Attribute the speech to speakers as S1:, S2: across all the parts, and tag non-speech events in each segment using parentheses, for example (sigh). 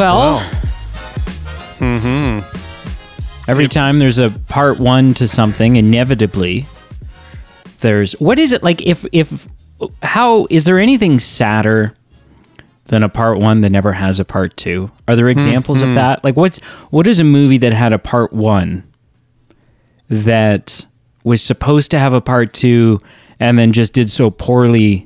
S1: Well, mm-hmm. every time there's a part one to something, inevitably there's what is it like? If if how is there anything sadder than a part one that never has a part two? Are there examples of mm-hmm. that? Like, what's what is a movie that had a part one that was supposed to have a part two and then just did so poorly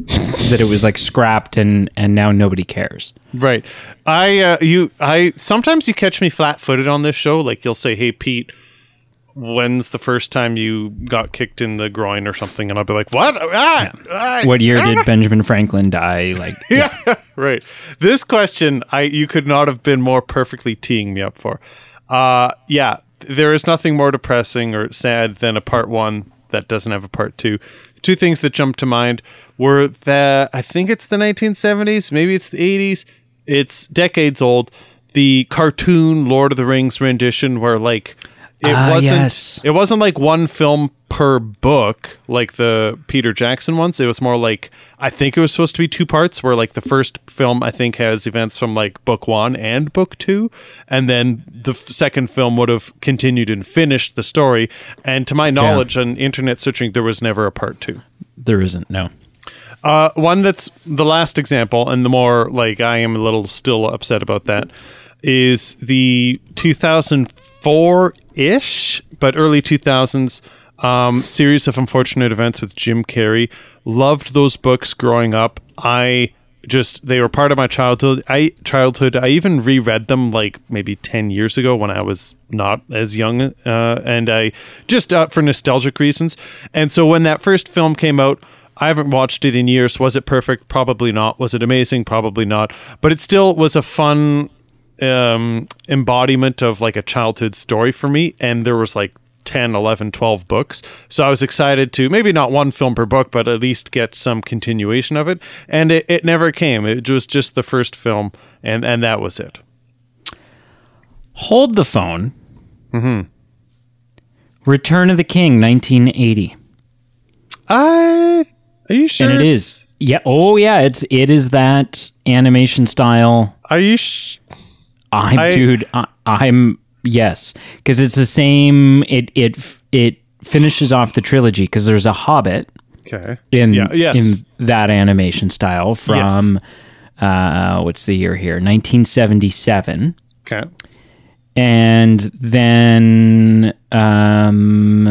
S1: that it was like scrapped and and now nobody cares?
S2: Right. I uh, you I sometimes you catch me flat-footed on this show like you'll say, "Hey Pete, when's the first time you got kicked in the groin or something?" and I'll be like, "What? Ah, ah,
S1: What year did Benjamin Franklin die? Like, (laughs)
S2: yeah, (laughs) right. This question, I you could not have been more perfectly teeing me up for. Uh, yeah, there is nothing more depressing or sad than a part one that doesn't have a part two. Two things that jump to mind were that I think it's the 1970s, maybe it's the 80s. It's decades old. The cartoon Lord of the Rings rendition, where like it
S1: Ah,
S2: wasn't
S1: yes.
S2: it wasn't like one film per book like the Peter Jackson ones. It was more like I think it was supposed to be two parts where like the first film I think has events from like book 1 and book 2 and then the f- second film would have continued and finished the story and to my knowledge on internet searching there was never a part 2.
S1: there isn't. No.
S2: Uh, one that's the last example, and the more like I am a little still upset about that, is the 2004 ish, but early 2000s um, series of unfortunate events with Jim Carrey. Loved those books growing up. I just they were part of my childhood. I childhood. I even reread them like maybe ten years ago when I was not as young, uh, and I just uh, for nostalgic reasons. And so when that first film came out, I haven't watched it in years. Was it perfect? Probably not. Was it amazing? Probably not. But it still was a fun um, embodiment of like a childhood story for me. And there was like 10, 11, 12 books. So I was excited to maybe not one film per book, but at least get some continuation of it. And it, it never came. It was just the first film, and, and that was it.
S1: Hold the phone. Mm-hmm. Return of the King, 1980.
S2: I, are you sure?
S1: and
S2: it's-
S1: Yeah. Oh, yeah. It's it is that animation style.
S2: Are you sh-
S1: I'm
S2: I-
S1: dude. I, I'm yes, because it's the same. It it it finishes off the trilogy because there's a Hobbit
S2: Okay.
S1: in
S2: Yeah, yes.
S1: in that animation style from uh what's the year here 1977
S2: Okay.
S1: and then um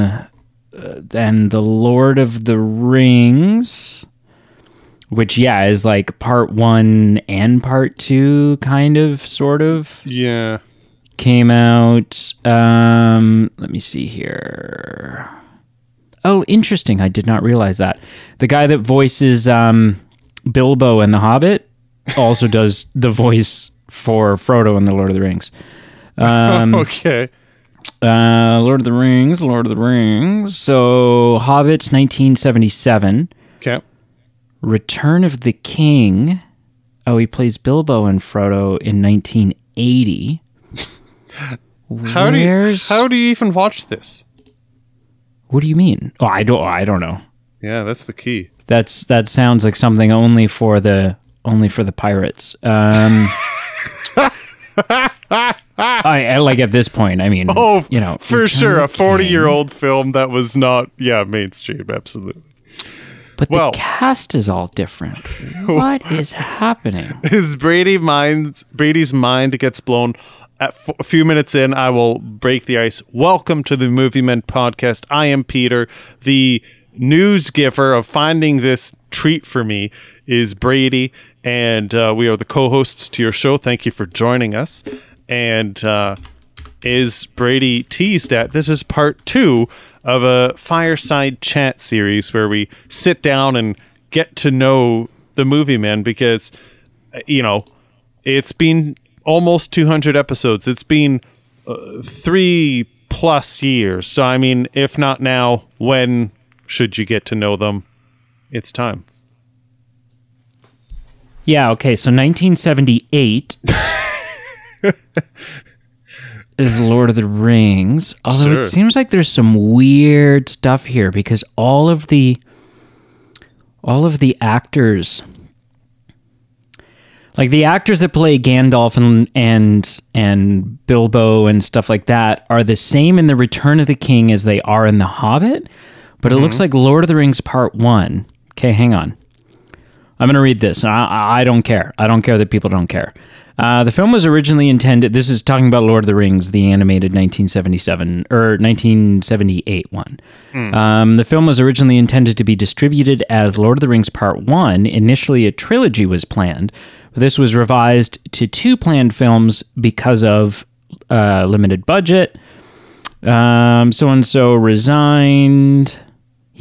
S1: then the lord of the rings which yeah is like part 1 and part 2 kind of sort of
S2: Yeah.
S1: Came out um let me see here. Oh interesting. I did not realize that. The guy that voices um bilbo and the hobbit also (laughs) does the voice for frodo in the lord of the rings. Um, (laughs)
S2: okay.
S1: uh lord of the rings lord of the rings. So hobbits 1977
S2: Okay.
S1: return of the king. Oh he plays bilbo and frodo in 1980
S2: How do you,
S1: Where's-
S2: how do you even watch this?
S1: What do you mean? Oh, I don't. I don't know.
S2: Yeah, that's the key.
S1: That's that sounds like something only for the only for the pirates. Um, (laughs) I, I like at this point. I mean,
S2: Oh,
S1: you know,
S2: for sure, a forty-year-old film that was not, yeah, mainstream, absolutely.
S1: But
S2: well-
S1: the cast is all different. (laughs) What is happening?
S2: His Brady mind, Brady's mind gets blown. At f- a few minutes in, I will break the ice. Welcome to the Movie Men podcast. I am Peter. The news giver of finding this treat for me is Brady, and uh, we are the co-hosts to your show. Thank you for joining us. And uh, is Brady teased at. This is part two of a fireside chat series where we sit down and get to know the movie man because, uh, you know, it's been almost 200 episodes. It's been uh, three plus years. So, I mean, if not now, when should you get to know them? It's time.
S1: Yeah. Okay. So 1978 (laughs) is Lord of the Rings. Although
S2: Sure.
S1: it seems like there's some weird stuff here because all of the all of the actors Like the actors that play Gandalf and and and Bilbo and stuff like that are the same in the Return of the King as they are in the Hobbit, but it looks mm-hmm. like Lord of the Rings Part One. Okay, hang on. I'm going to read this. and I, I don't care. I don't care that people don't care. Uh, the film was originally intended. This is talking about Lord of the Rings, the animated 1977 or 1978 one. Um, the film was originally intended to be distributed as Lord of the Rings Part One. Initially, a trilogy was planned, but this was revised to two planned films because of uh, limited budget. Um, so and so resigned.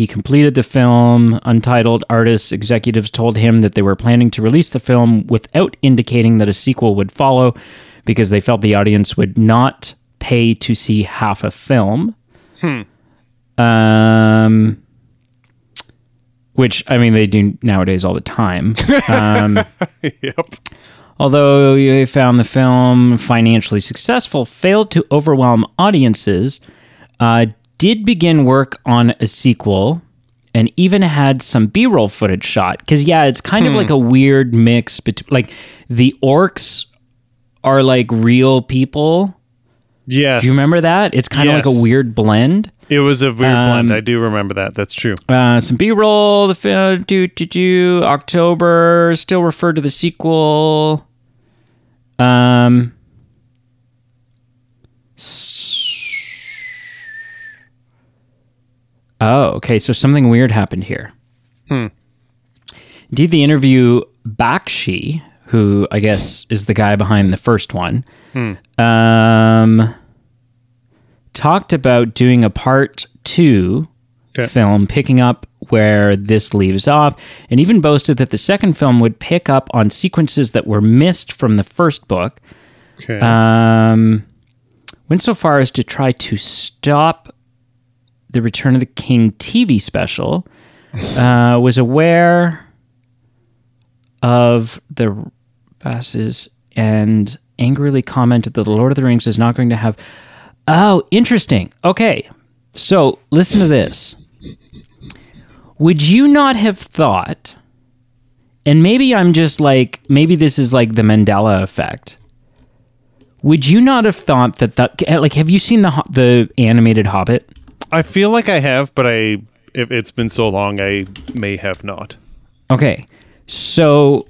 S1: He completed the film. United Artists executives told him that they were planning to release the film without indicating that a sequel would follow because they felt the audience would not pay to see half a film. Hmm. Um, which, I mean, they do nowadays all the time. (laughs) Um,
S2: yep.
S1: although they found the film financially successful, failed to overwhelm audiences, uh, did begin work on a sequel, and even had some B-roll footage shot. Because yeah, it's kind of like a weird mix between like the orcs are like real people.
S2: Yes.
S1: Do you remember that? It's kind of like a weird blend.
S2: It was a weird
S1: Um,
S2: blend. I do remember that. That's true.
S1: Uh, some B-roll. The film, do do do. October still referred to the sequel. Um. s- Oh, okay. So something weird happened here. Indeed, the interview Bakshi, who I guess is the guy behind the first one, um, talked about doing a part two
S2: Okay.
S1: film, picking up where this leaves off, and even boasted that the second film would pick up on sequences that were missed from the first book.
S2: Okay.
S1: Um, went so far as to try to stop the Return of the King TV special. Uh, was aware of the passes and angrily commented that the Lord of the Rings is not going to have. Oh, interesting. Okay, so listen to this. Would you not have thought? And maybe I'm just like maybe this is like the Mandela effect. Would you not have thought that that like have you seen the the animated Hobbit?
S2: I feel like I have, but I if it's been so long, I may have not.
S1: Okay. So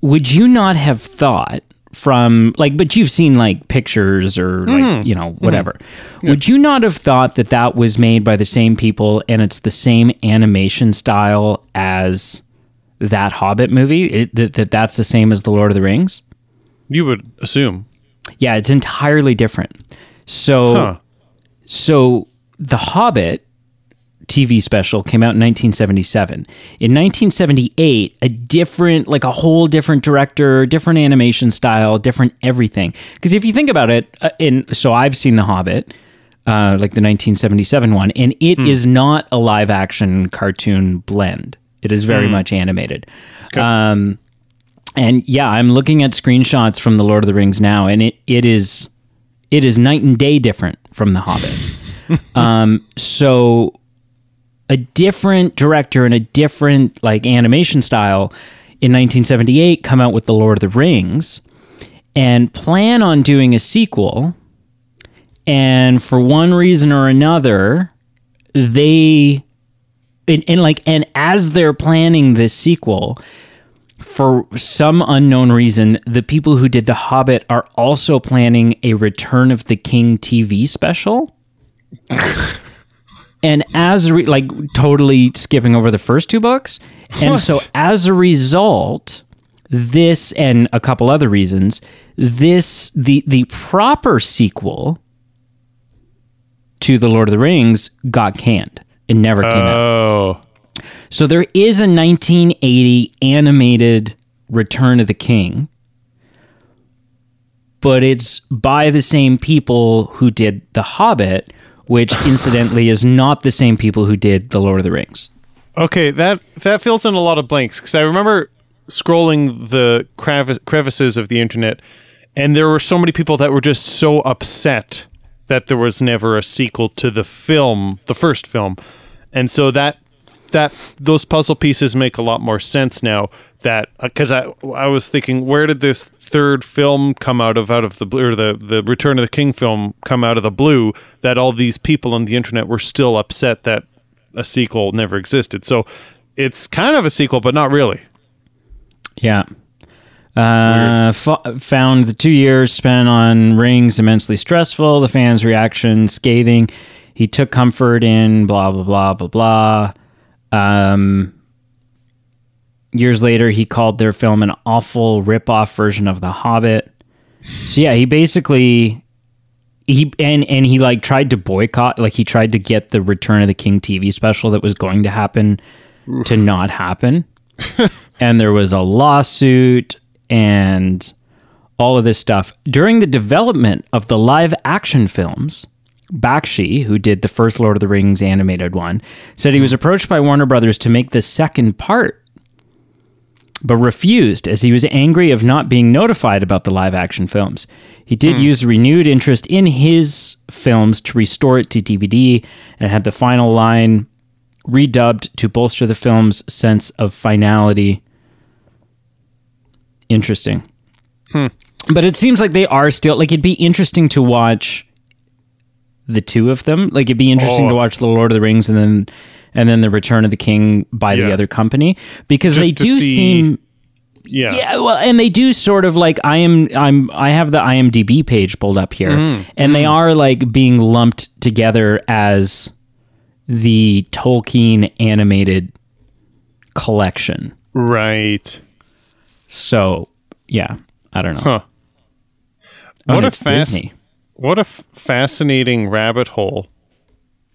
S1: would you not have thought from like but you've seen like pictures or like mm-hmm. you know mm-hmm. whatever. Would you not have thought that that was made by the same people and it's the same animation style as that Hobbit movie? It, that, that that's the same as the Lord of the Rings?
S2: You would assume.
S1: Yeah, it's entirely different. So
S2: Huh.
S1: So The Hobbit TV special came out in 1977. In 1978, a different, like a whole different director, different animation style, different everything. Because if you think about it, uh, in so I've seen The Hobbit, uh, like the 1977 one, and it is not a live action cartoon blend. It is very much animated. Um, and yeah, I'm looking at screenshots from The Lord of the Rings now, and it it is it is night and day different from The Hobbit. (laughs) um, so a different director and a different like animation style in 1978 come out with The Lord of the Rings and plan on doing a sequel. And for one reason or another, they and, and like and as they're planning this sequel, for some unknown reason, the people who did The Hobbit are also planning a Return of the King TV special. And as a re- like totally skipping over the first two books, and so as a result, this and a couple other reasons, this the the proper sequel to the Lord of the Rings got canned. It never came out.
S2: Oh.
S1: So there is a 1980 animated Return of the King, but it's by the same people who did The Hobbit, which (laughs) incidentally is not the same people who did The Lord of the Rings.
S2: Okay, that that fills in a lot of blanks because I remember scrolling the crevice, crevices of the internet, and there were so many people that were just so upset that there was never a sequel to the film, the first film, and so that that those puzzle pieces make a lot more sense now. That because I I was thinking where did this third film come out of out of the blue or the the Return of the King film come out of the blue that all these people on the internet were still upset that a sequel never existed. So it's kind of a sequel, but not really.
S1: Yeah. Uh, f- found the two years spent on rings immensely stressful. The fans' reaction scathing. He took comfort in blah blah blah blah blah. Um, years later, he called their film an awful rip-off version of The Hobbit. So yeah, he basically he and and he like tried to boycott, like he tried to get the Return of the King TV special that was going to happen to not happen. (laughs) and there was a lawsuit and all of this stuff. During the development of the live action films, Bakshi, who did the first Lord of the Rings animated one, said he was hmm. approached by Warner Brothers to make the second part, but refused as he was angry of not being notified about the live action films. He did use renewed interest in his films to restore it to DVD and had the final line redubbed to bolster the film's sense of finality. Interesting. Hmm. But it seems like they are still like it'd be interesting to watch the two of them. Like it'd be interesting to
S2: Oh.
S1: watch the Lord of the Rings and then and then the Return of the King by the other company because
S2: Just
S1: they do
S2: see-
S1: seem
S2: Yeah.
S1: yeah, well, and they do sort of like I am. I'm. I have the IMDb page pulled up here,
S2: Mm-hmm.
S1: and they are like being lumped together as the Tolkien animated collection.
S2: Right.
S1: So yeah, I don't know.
S2: Huh.
S1: Oh,
S2: What
S1: and
S2: a fast-
S1: Disney.
S2: What a f- fascinating rabbit hole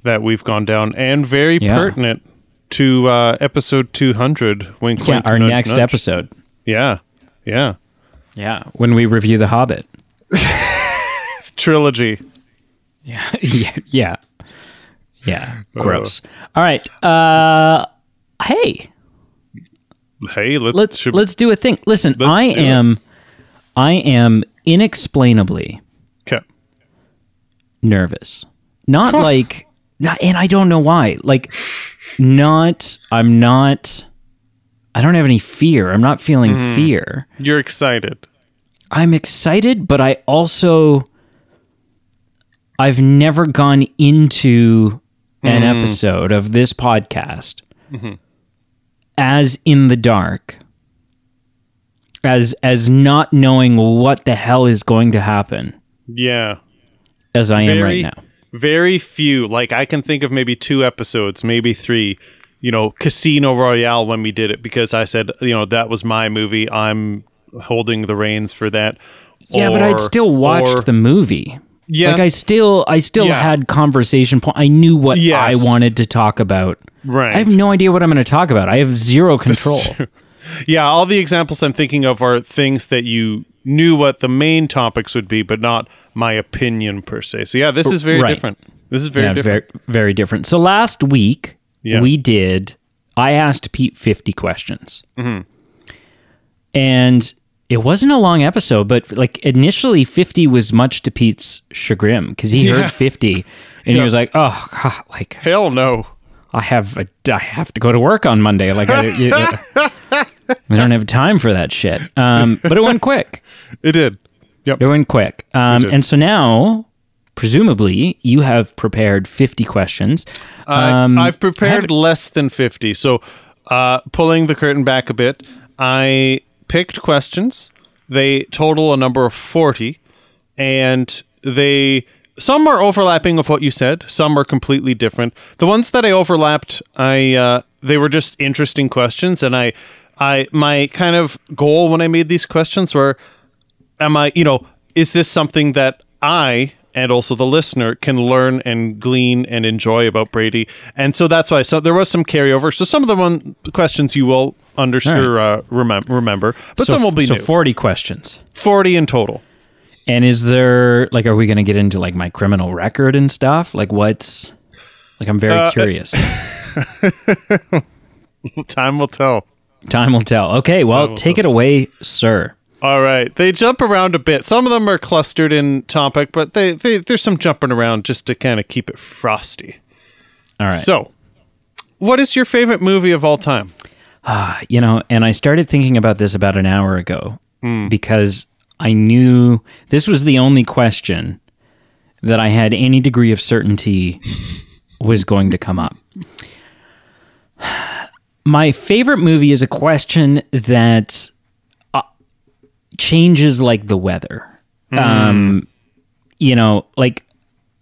S2: that we've gone down, and very
S1: Yeah.
S2: pertinent to uh, episode 200. Wink,
S1: Yeah,
S2: wink,
S1: our
S2: nudge,
S1: next
S2: nudge.
S1: episode.
S2: Yeah, yeah.
S1: Yeah, when we review The Hobbit. (laughs)
S2: Trilogy. (laughs)
S1: Yeah, yeah, yeah, yeah. Gross. All right. Uh, hey,
S2: Hey, let,
S1: let's
S2: should,
S1: let's do a thing. Listen, I
S2: do it.
S1: am, I am inexplainably. Nervous. Not like, not, and I don't know why. Like, not. I'm not. I don't have any fear. I'm not feeling
S2: Mm-hmm.
S1: fear.
S2: You're excited.
S1: I'm excited, but I also I've never gone into an
S2: Mm-hmm.
S1: episode of this podcast as in the dark as as not knowing what the hell is going to happen
S2: Yeah.
S1: As I am
S2: Very,
S1: right now.
S2: very few. Like I can think of maybe two episodes, maybe three. You know, Casino Royale when we did it because I said, you know, that was my movie. I'm holding the reins for that.
S1: Yeah, but I'd still watched
S2: or-
S1: the movie.
S2: Yes.
S1: Like I still I still
S2: Yeah.
S1: had conversation point. I knew what
S2: Yes.
S1: I wanted to talk about.
S2: Right.
S1: I have no idea what I'm going to talk about. I have zero control. (laughs)
S2: Yeah, all the examples I'm thinking of are things that you knew what the main topics would be, but not my opinion per se. So yeah, this is very
S1: Right.
S2: different. This is very
S1: yeah,
S2: different.
S1: very very different. So last week
S2: Yeah.
S1: we did. I asked Pete 50 questions,
S2: Mm-hmm.
S1: and it wasn't a long episode. But like initially, 50 was much to Pete's chagrin because he
S2: Yeah.
S1: heard 50 and he was like, "Oh, God, like
S2: Hell no.
S1: I have a, I have to go to work on Monday. Like I, you- (laughs) I don't have time for that shit." Um, but it went quick.
S2: It did. Yep.
S1: It went quick. Um, and so now, presumably, you have prepared 50 questions. Um,
S2: I've prepared
S1: haven't-
S2: less than 50. So, uh, pulling the curtain back a bit, I picked questions. They total a number of 40, and they. Some are overlapping of what you said. Some are completely different. The ones that I overlapped, I uh, they were just interesting questions, and I, I my kind of goal when I made these questions were am I, you know, is this something that I and also the listener can learn and glean and enjoy about Brady? And so that's why. So there was some carryover. So some of the one questions you will understand, or, uh, remem- remember, but
S1: so,
S2: some will be
S1: so
S2: new.
S1: 40 questions.
S2: Forty in total.
S1: And is there like, are we going to get into like my criminal record and stuff? Like, what's like? I'm very
S2: Uh,
S1: curious. (laughs)
S2: Time will tell.
S1: Time will tell. Okay, well, take it away, sir.
S2: All right, they jump around a bit. Some of them are clustered in topic, but they, they there's some jumping around just to kind of keep it frosty.
S1: All right.
S2: So, what is your favorite movie of all time?
S1: you know, and I started thinking about this about an hour ago because I knew this was the only question that I had any degree of certainty was going to come up. (sighs) My favorite movie is a question that uh, changes like the weather. Um, you know, like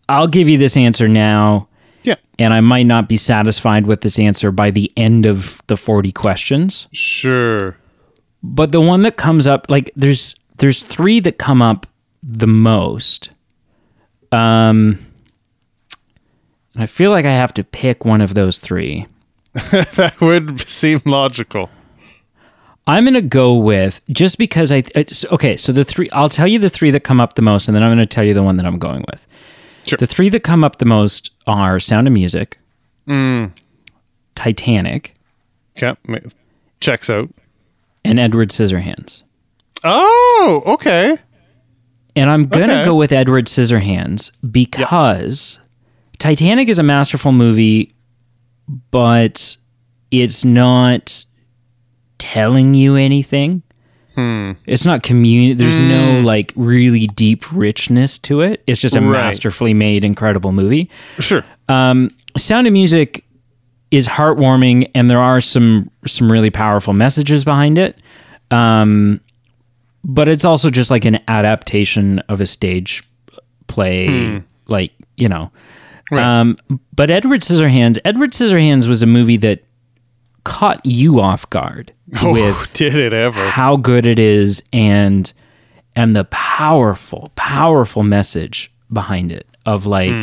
S1: I'll give you this answer now
S2: Yeah.
S1: and I might not be satisfied with this answer by the end of the 40 questions.
S2: Sure.
S1: But the one that comes up like there's there's three that come up the most. Um I feel like I have to pick one of those three. (laughs)
S2: That would seem logical.
S1: I'm going to go with just because I it's, okay, so the three I'll tell you the three that come up the most and then I'm going to tell you the one that I'm going with.
S2: Sure.
S1: The three that come up the most are Sound of Music, mm. Titanic,
S2: Okay. Checks out.
S1: and Edward Scissorhands.
S2: Oh, okay.
S1: And I'm going to
S2: Okay.
S1: go with Edward Scissorhands because Titanic is a masterful movie, but it's not telling you anything. It's not commun. There's no like really deep richness to it. It's just a
S2: Right.
S1: masterfully made, incredible movie.
S2: Sure.
S1: Sound of Music is heartwarming, and there are some some really powerful messages behind it. Um, but it's also just like an adaptation of a stage play, like you know. Um, but Edward Scissorhands, Edward Scissorhands was a movie that caught you off guard (laughs) with
S2: Did it ever?
S1: how good it is and and the powerful powerful message behind it of like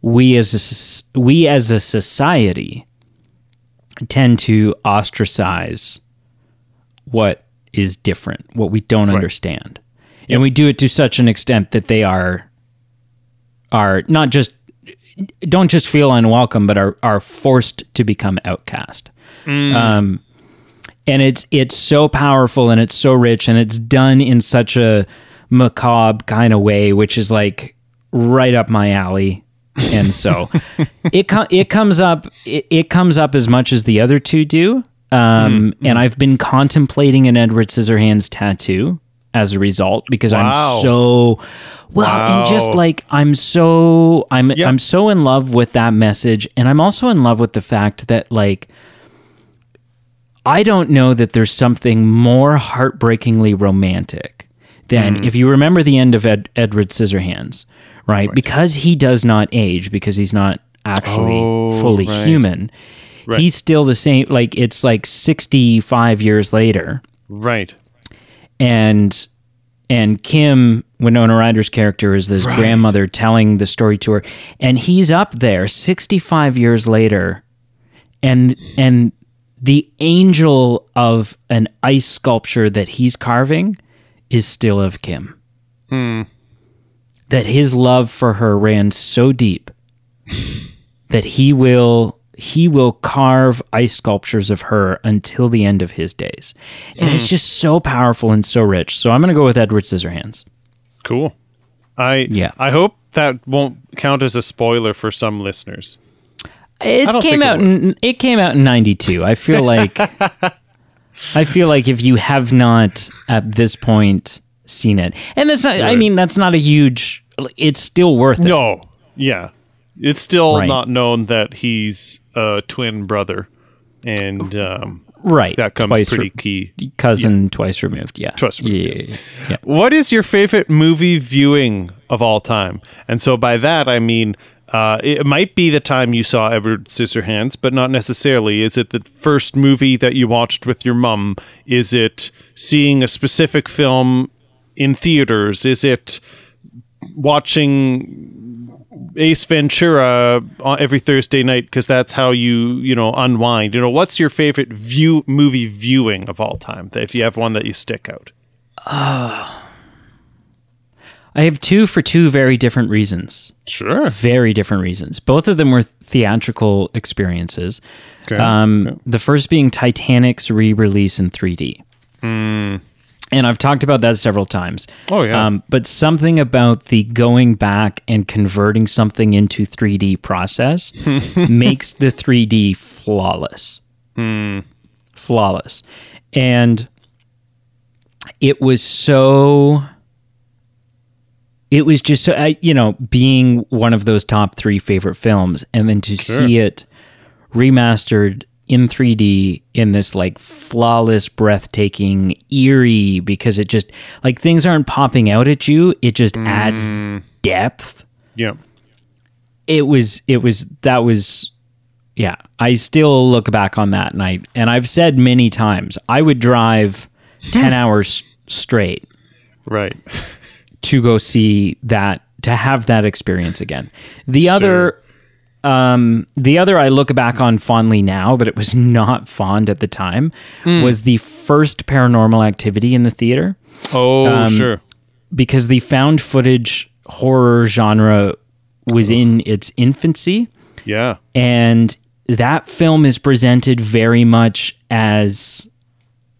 S1: we as a we as a society tend to ostracize what is different what we don't understand. And we do it to such an extent that they are are not just don't just feel unwelcome but are are forced to become outcast. Um and it's it's so powerful and it's so rich and it's done in such a macabre kind of way which is like right up my alley. And so (laughs) it com- it comes up it, it comes up as much as the other two do. Um, and I've been contemplating an Edward Scissorhands tattoo as a result because
S2: Wow.
S1: I'm so well and just like I'm so I'm
S2: Yeah.
S1: I'm so in love with that message. And I'm also in love with the fact that like I don't know that there's something more heartbreakingly romantic than
S2: Mm.
S1: if you remember the end of Ed, Edward Scissorhands, right? Because he does not age, because he's not actually
S2: Oh,
S1: fully
S2: right.
S1: human.
S2: Right.
S1: He's still the same. Like it's like 65 years later,
S2: Right.
S1: and and Kim Winona Ryder's character is this grandmother telling the story to her, and he's up there 65 years later, and and the angel of an ice sculpture that he's carving is still of Kim. Hmm. That his love for her ran so deep (laughs) that he will he will carve ice sculptures of her until the end of his days. And it's hmm. just so powerful and so rich. So I'm going to go with Edward Scissorhands.
S2: Cool. I
S1: Yeah.
S2: I hope that won't count as a spoiler for some listeners.
S1: It came
S2: think it
S1: out in it came out in 92. I feel like (laughs) I feel like if you have not at this point seen it. And that's not I mean that's not a huge it's still worth it.
S2: No. Yeah. It's still
S1: Right.
S2: not known that he's a twin brother. And um,
S1: Right.
S2: that comes
S1: Twice
S2: pretty
S1: re-
S2: key.
S1: cousin twice removed. Yeah.
S2: Twice removed,
S1: yeah, yeah, yeah.
S2: What is your favorite movie viewing of all time? And so by that I mean uh, it might be the time you saw Edward Scissorhands, but not necessarily. Is it the first movie that you watched with your mum? Is it seeing a specific film in theaters? Is it watching Ace Ventura every Thursday night because that's how you you know unwind? You know, what's your favorite view movie viewing of all time? If you have one that you stick out.
S1: I have two for two very different reasons.
S2: Sure.
S1: Very different reasons. Both of them were theatrical experiences.
S2: Okay.
S1: Um, The first being Titanic's re release in 3D. And I've talked about that several times.
S2: Oh, yeah.
S1: Um, but something about the going back and converting something into 3D process (laughs) makes the 3D flawless. flawless. And it was so it was just so I- you know being one of those top 3 favorite films and then to see it remastered in 3D in this like flawless breathtaking eerie because it just like things aren't popping out at you. It just adds mm. depth.
S2: Yeah.
S1: it was it was that was yeah i still look back on that night. And i've said many times i would drive (laughs) 10 hours straight.
S2: Right.
S1: To go see that to have that experience again. The other um the other i look back on fondly now but it was (laughs) not fond at the time was the first paranormal activity in the theater.
S2: Oh,
S1: Um,
S2: sure.
S1: because the found footage horror genre was in its infancy.
S2: Yeah.
S1: and that film is presented very much as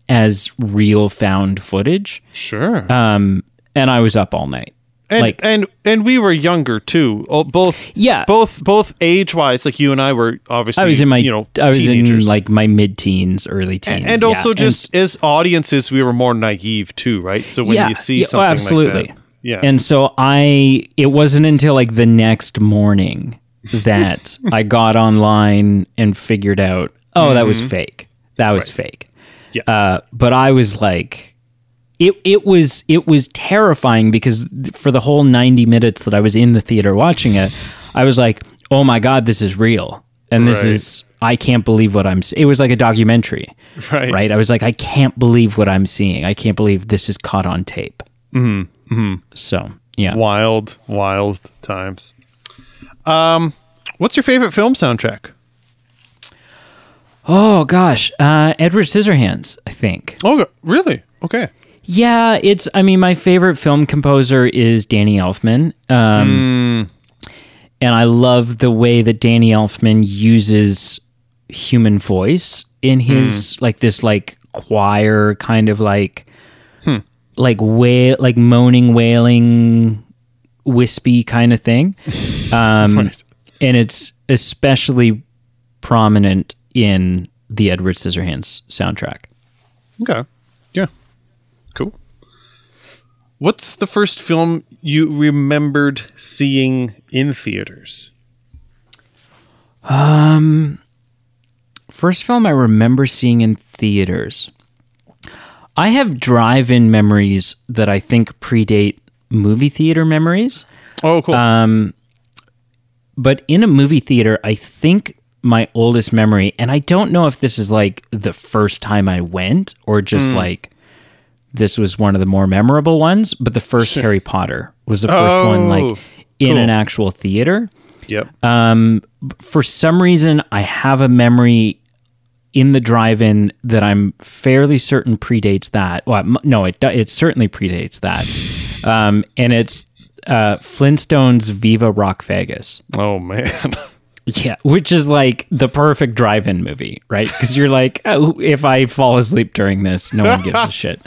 S1: as real found footage.
S2: Sure.
S1: um and i was up all night
S2: and
S1: like
S2: and and we were younger too. Oh, both
S1: Yeah.
S2: both both age wise. Like you and I were obviously.
S1: i was in my
S2: you know
S1: i was
S2: teenagers.
S1: in like my mid-teens early teens
S2: and
S1: yeah.
S2: also just as audiences, we were more naive too, right? So when you see
S1: yeah, oh,
S2: something
S1: absolutely
S2: like that, yeah,
S1: and so i it wasn't until like the next morning (laughs) that i got online and figured out oh that was fake that was fake
S2: Yeah.
S1: uh, but i was like it, it was it was terrifying because for the whole 90 minutes that i was in the theater watching it i was like oh my god this is real and this
S2: Right.
S1: is i can't believe what i'm s- it was like a documentary
S2: right,
S1: right? I was like, I can't believe what I'm seeing. I can't believe this is caught on tape. Mm-hmm. So, yeah.
S2: Wild, wild times. Um, what's your favorite film soundtrack?
S1: Oh gosh, uh, Edward Scissorhands. I think.
S2: Oh, really? Okay.
S1: Yeah, it's. I mean, my favorite film composer is Danny Elfman, um, and I love the way that Danny Elfman uses human voice in his like this like choir kind of like like wail like moaning wailing wispy kind of thing (laughs) um
S2: Right.
S1: and it's especially prominent in the edward scissorhands soundtrack
S2: Okay. Yeah. Cool. What's the first film you remembered seeing in theaters?
S1: Um, First film I remember seeing in theaters. I have drive in memories that I think predate movie theater memories.
S2: Oh, cool.
S1: Um, But in a movie theater, I think my oldest memory, and I don't know if this is like the first time I went or just like this was one of the more memorable ones, but the first Harry Potter was the first one
S2: Oh,
S1: like in
S2: cool.
S1: an actual theater.
S2: yep.
S1: Um, for some reason, I have a memory in the drive-in that I'm fairly certain predates that. Well, no, it it certainly predates that, um, and it's uh, Flintstones Viva Rock Vegas.
S2: oh man. (laughs)
S1: Yeah, which is like the perfect drive-in movie, right? Because you're like, oh, if I fall asleep during this, no one gives a (laughs) shit.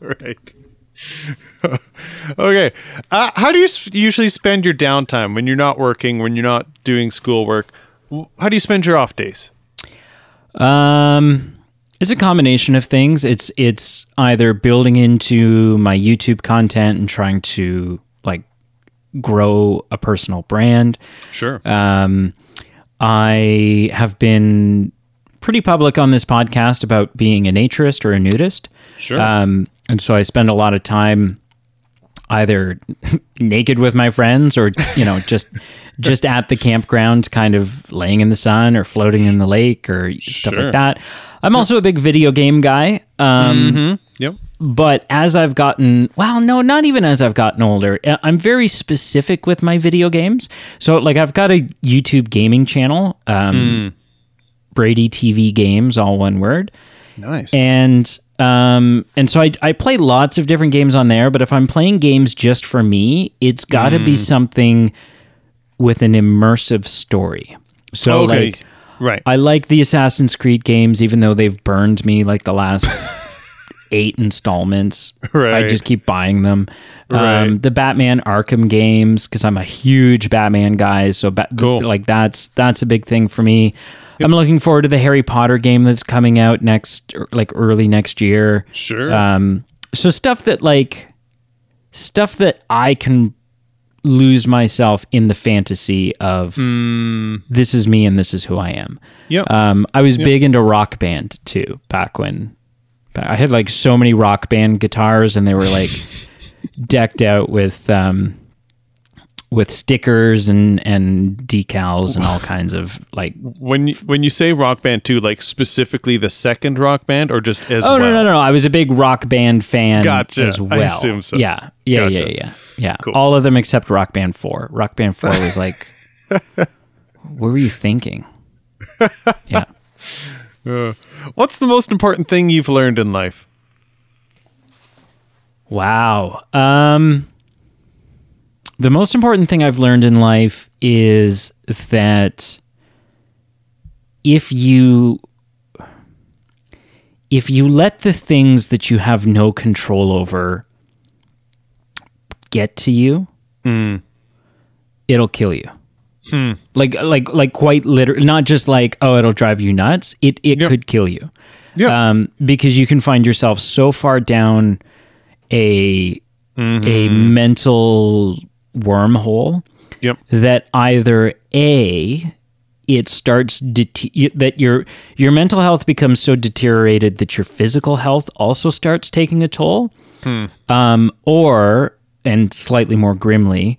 S2: right. (laughs) okay. Uh, how do you usually spend your downtime when you're not working, when you're not doing schoolwork? How do you spend your off days?
S1: Um, it's a combination of things. It's it's either building into my YouTube content and trying to grow a personal brand.
S2: Sure.
S1: Um, I have been pretty public on this podcast about being a naturist or a nudist.
S2: Sure.
S1: Um, and so I spend a lot of time either (laughs) naked with my friends or you know just (laughs) just at the campground kind of laying in the sun or floating in the lake or stuff
S2: Sure.
S1: like that i'm also a big video game guy um,
S2: yep.
S1: But as i've gotten well no not even as i've gotten older I- i'm very specific with my video games so like i've got a youtube gaming channel um, brady tv games all one word
S2: Nice.
S1: and um and so I I play lots of different games on there, but if I'm playing games just for me, it's got to be something with an immersive story. So
S2: okay.
S1: like
S2: right.
S1: I like the Assassin's Creed games even though they've burned me like the last (laughs) eight installments. (laughs)
S2: Right.
S1: I just keep buying them.
S2: Right.
S1: Um, the Batman Arkham games because I'm a huge Batman guy. So ba-
S2: Cool.
S1: like that's that's a big thing for me. I'm looking forward to the Harry Potter game that's coming out next, er, like early next year.
S2: Sure.
S1: Um, so stuff that like stuff that I can lose myself in the fantasy of this is me and this is who I am.
S2: yep.
S1: Um, I was big into rock band too back when I had like so many rock band guitars and they were like (laughs) decked out with um, with stickers and and decals and all kinds of like
S2: when you, when you say rock band too, like specifically the second rock band, or just as
S1: Oh
S2: well?
S1: no no no! no. I was a big rock band fan
S2: Gotcha.
S1: as
S2: I assume so.
S1: Yeah, yeah,
S2: Gotcha.
S1: yeah, yeah, yeah.
S2: Cool.
S1: All of them except Rock Band Four. Rock Band Four was (laughs) like, what were you thinking? (laughs) Yeah.
S2: What's the most important thing you've learned in life?
S1: Wow. Um, the most important thing I've learned in life is that if you if you let the things that you have no control over get to you, it'll kill you. Like like like quite literally, not just like oh it'll drive you nuts. It it
S2: Yep.
S1: could kill you
S2: Yeah.
S1: um, because you can find yourself so far down a a mental wormhole
S2: yep.
S1: that either a it starts dete- that your your mental health becomes so deteriorated that your physical health also starts taking a toll, um, or and slightly more grimly.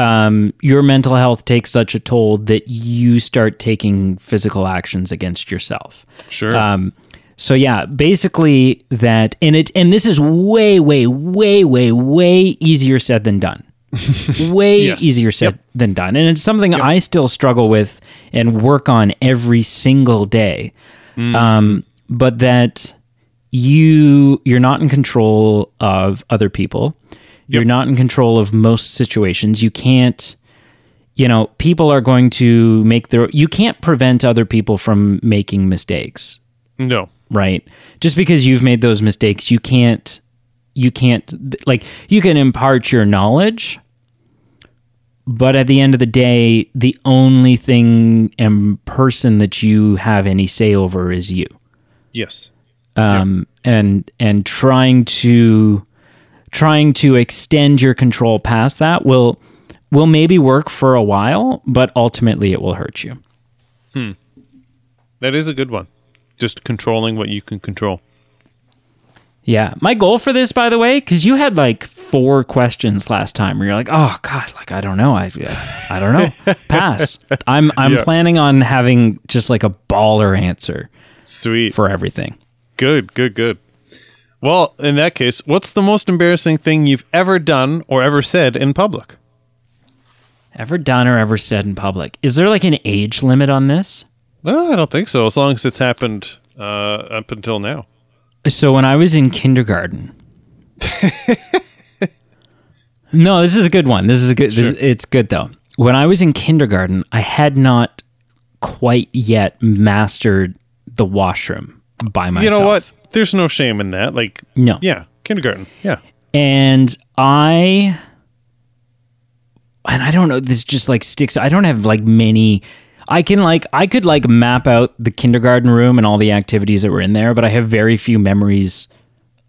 S1: Um, your mental health takes such a toll that you start taking physical actions against yourself.
S2: Sure.
S1: Um, so yeah, basically that, and it, and this is way, way, way, way, way easier said than done. (laughs) way
S2: Yes.
S1: easier said than done, and it's something I still struggle with and work on every single day. Um, but that you you're not in control of other people. You're not in control of most situations. You can't you know, people are going to make their you can't prevent other people from making mistakes
S2: no.
S1: right just because you've made those mistakes you can't you can't like you can impart your knowledge but at the end of the day the only thing and person that you have any say over is you
S2: Yes.
S1: um and and trying to trying to extend your control past that will will maybe work for a while but ultimately it will hurt you hmm.
S2: That is a good one. Just controlling what you can control.
S1: Yeah. My goal for this, by the way, because you had like four questions last time where you're like, oh God, like I don't know. I I don't know. (laughs) Pass. I'm I'm
S2: Yeah.
S1: planning on having just like a baller answer
S2: Sweet.
S1: for everything.
S2: Good, good, good. Well, in that case, what's the most embarrassing thing you've ever done or ever said in public?
S1: Ever done or ever said in public. Is there like an age limit on this?
S2: Well, I don't think so. As long as it's happened uh, up until now.
S1: So when I was in kindergarten. (laughs) no, this is a good one. This is a good. This, it's good though. When I was in kindergarten, I had not quite yet mastered the washroom by myself.
S2: You know what? There's no shame in that. Like,
S1: No.
S2: yeah, kindergarten. Yeah.
S1: and I and I don't know this just like sticks I don't have like many I can like I could like map out the kindergarten room and all the activities that were in there but I have very few memories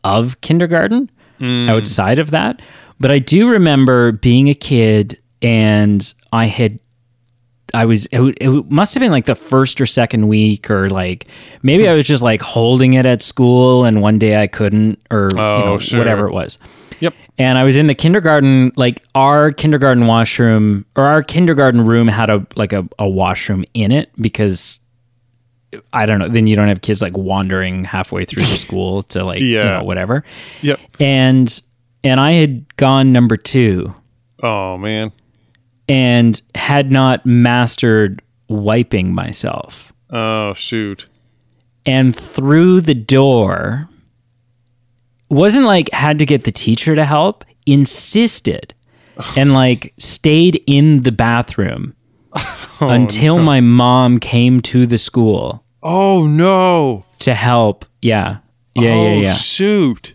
S1: of kindergarten hmm. outside of that but I do remember being a kid and I had I was it, it must have been like the first or second week or like maybe I was just like holding it at school and one day I couldn't or you
S2: Oh,
S1: know
S2: sure.
S1: whatever it was.
S2: Yep.
S1: And I was in the kindergarten, like our kindergarten washroom or our kindergarten room had a like a, a washroom in it because I don't know, then you don't have kids like wandering halfway through the (laughs) school to like you
S2: Yeah.
S1: know, whatever.
S2: Yep.
S1: And and I had gone number two
S2: Oh, man.
S1: And had not mastered wiping myself.
S2: Oh, shoot.
S1: and through the door wasn't like had to get the teacher to help insisted (sighs) and like stayed in the bathroom (laughs) oh, until my mom came to the school
S2: Oh, no.
S1: to help yeah Yeah,
S2: oh,
S1: yeah, yeah.
S2: Shoot.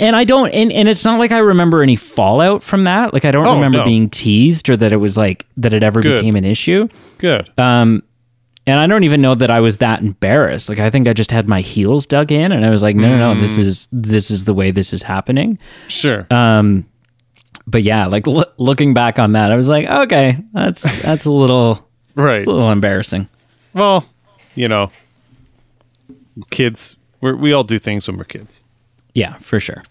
S1: And I don't, and, and it's not like I remember any fallout from that. Like I don't
S2: Oh,
S1: remember
S2: no.
S1: being teased or that it was like that it ever
S2: Good.
S1: became an issue.
S2: Good.
S1: Um, And I don't even know that I was that embarrassed. Like I think I just had my heels dug in, and I was like, no, no, no, this is this is the way this is happening.
S2: sure.
S1: Um, But yeah, like l- looking back on that, I was like, okay, that's that's a little (laughs)
S2: right.
S1: it's a little embarrassing.
S2: Well, you know, kids, we're, we all do things when we're kids.
S1: Yeah, for sure.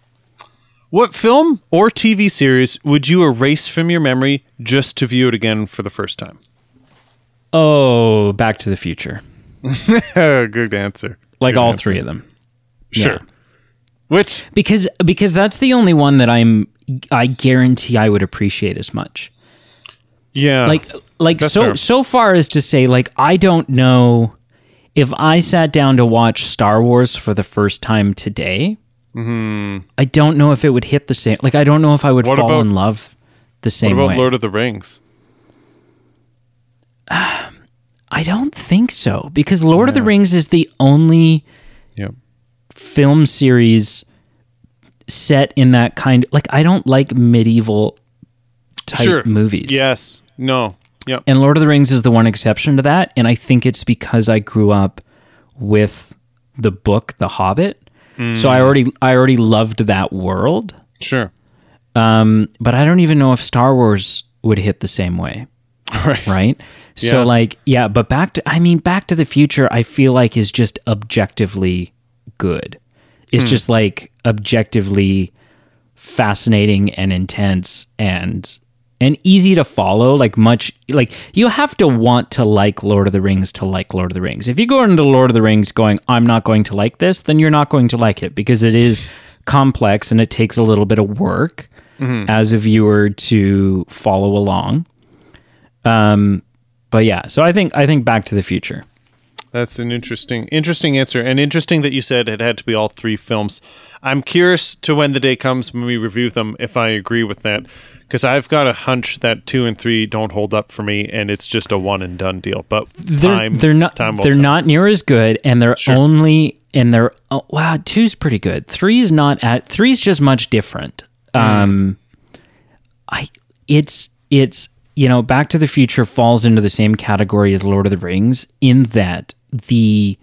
S2: What film or TV series would you erase from your memory just to view it again for the first time?
S1: Oh, Back to the Future, (laughs)
S2: Good answer.
S1: like
S2: Good
S1: all
S2: answer.
S1: three of them.
S2: Sure.
S1: Yeah.
S2: Which,
S1: because because that's the only one that I'm I guarantee I would appreciate as much.
S2: yeah.
S1: Like like
S2: That's
S1: so
S2: fair.
S1: so far as to say like I don't know if I sat down to watch Star Wars for the first time today. I don't know if it would hit the same. Like I don't know if I would
S2: Mm-hmm. What
S1: fall
S2: about-
S1: in love the same.
S2: what about
S1: way.
S2: Lord of the Rings? (sighs)
S1: I don't think so because Lord of the Rings is the only
S2: Yep.
S1: film series set in that kind like I don't like medieval type
S2: Sure.
S1: movies.
S2: Yes. No. Yep.
S1: And Lord of the Rings is the one exception to that, and I think it's because I grew up with the book The Hobbit. So I already I already loved that world.
S2: Sure.
S1: Um, but I don't even know if Star Wars would hit the same way, (laughs)
S2: Right.
S1: right?
S2: Yeah.
S1: So like, yeah, but back to I mean Back to the Future I feel like is just objectively good. It's just like objectively fascinating and intense and and easy to follow like much like you have to want to like Lord of the Rings to like Lord of the Rings. If you go into Lord of the Rings going I'm not going to like this, then you're not going to like it because it is complex and it takes a little bit of work as a viewer to follow along. Um but yeah, so I think I think Back to the Future.
S2: That's an interesting, interesting answer, and interesting that you said it had to be all three films. I'm curious to when the day comes when we review them if I agree with that, because I've got a hunch that two and three don't hold up for me, and it's just a one and done deal. But
S1: they're
S2: time,
S1: they're not
S2: time
S1: they're
S2: tell.
S1: not near as good and they're
S2: Sure.
S1: only and they're oh, wow two's pretty good three's not at three's just much different
S2: Mm.
S1: um i it's it's you know back to the future falls into the same category as lord of the rings in that the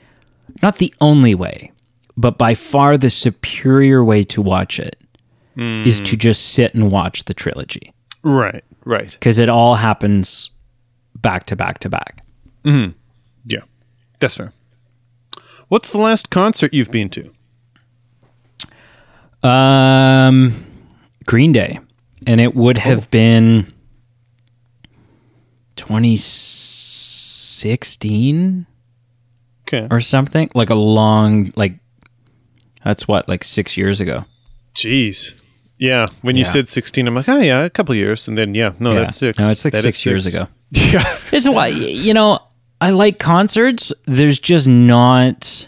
S1: not the only way but by far the superior way to watch it is
S2: Mm.
S1: to just sit and watch the trilogy
S2: right, right,
S1: because it all happens back to back to back
S2: yeah, that's fair. What's the last concert you've been to?
S1: Um, Green Day, and it would have been 2016
S2: Okay,
S1: or something, like a long, like that's what, like six years ago.
S2: jeez, yeah. When you
S1: Yeah.
S2: said sixteen, I'm like, oh yeah, a couple years, and then yeah, no,
S1: Yeah.
S2: that's six.
S1: No, it's like
S2: That is
S1: six years ago. (laughs)
S2: Yeah,
S1: It's why you know I like concerts. There's just not.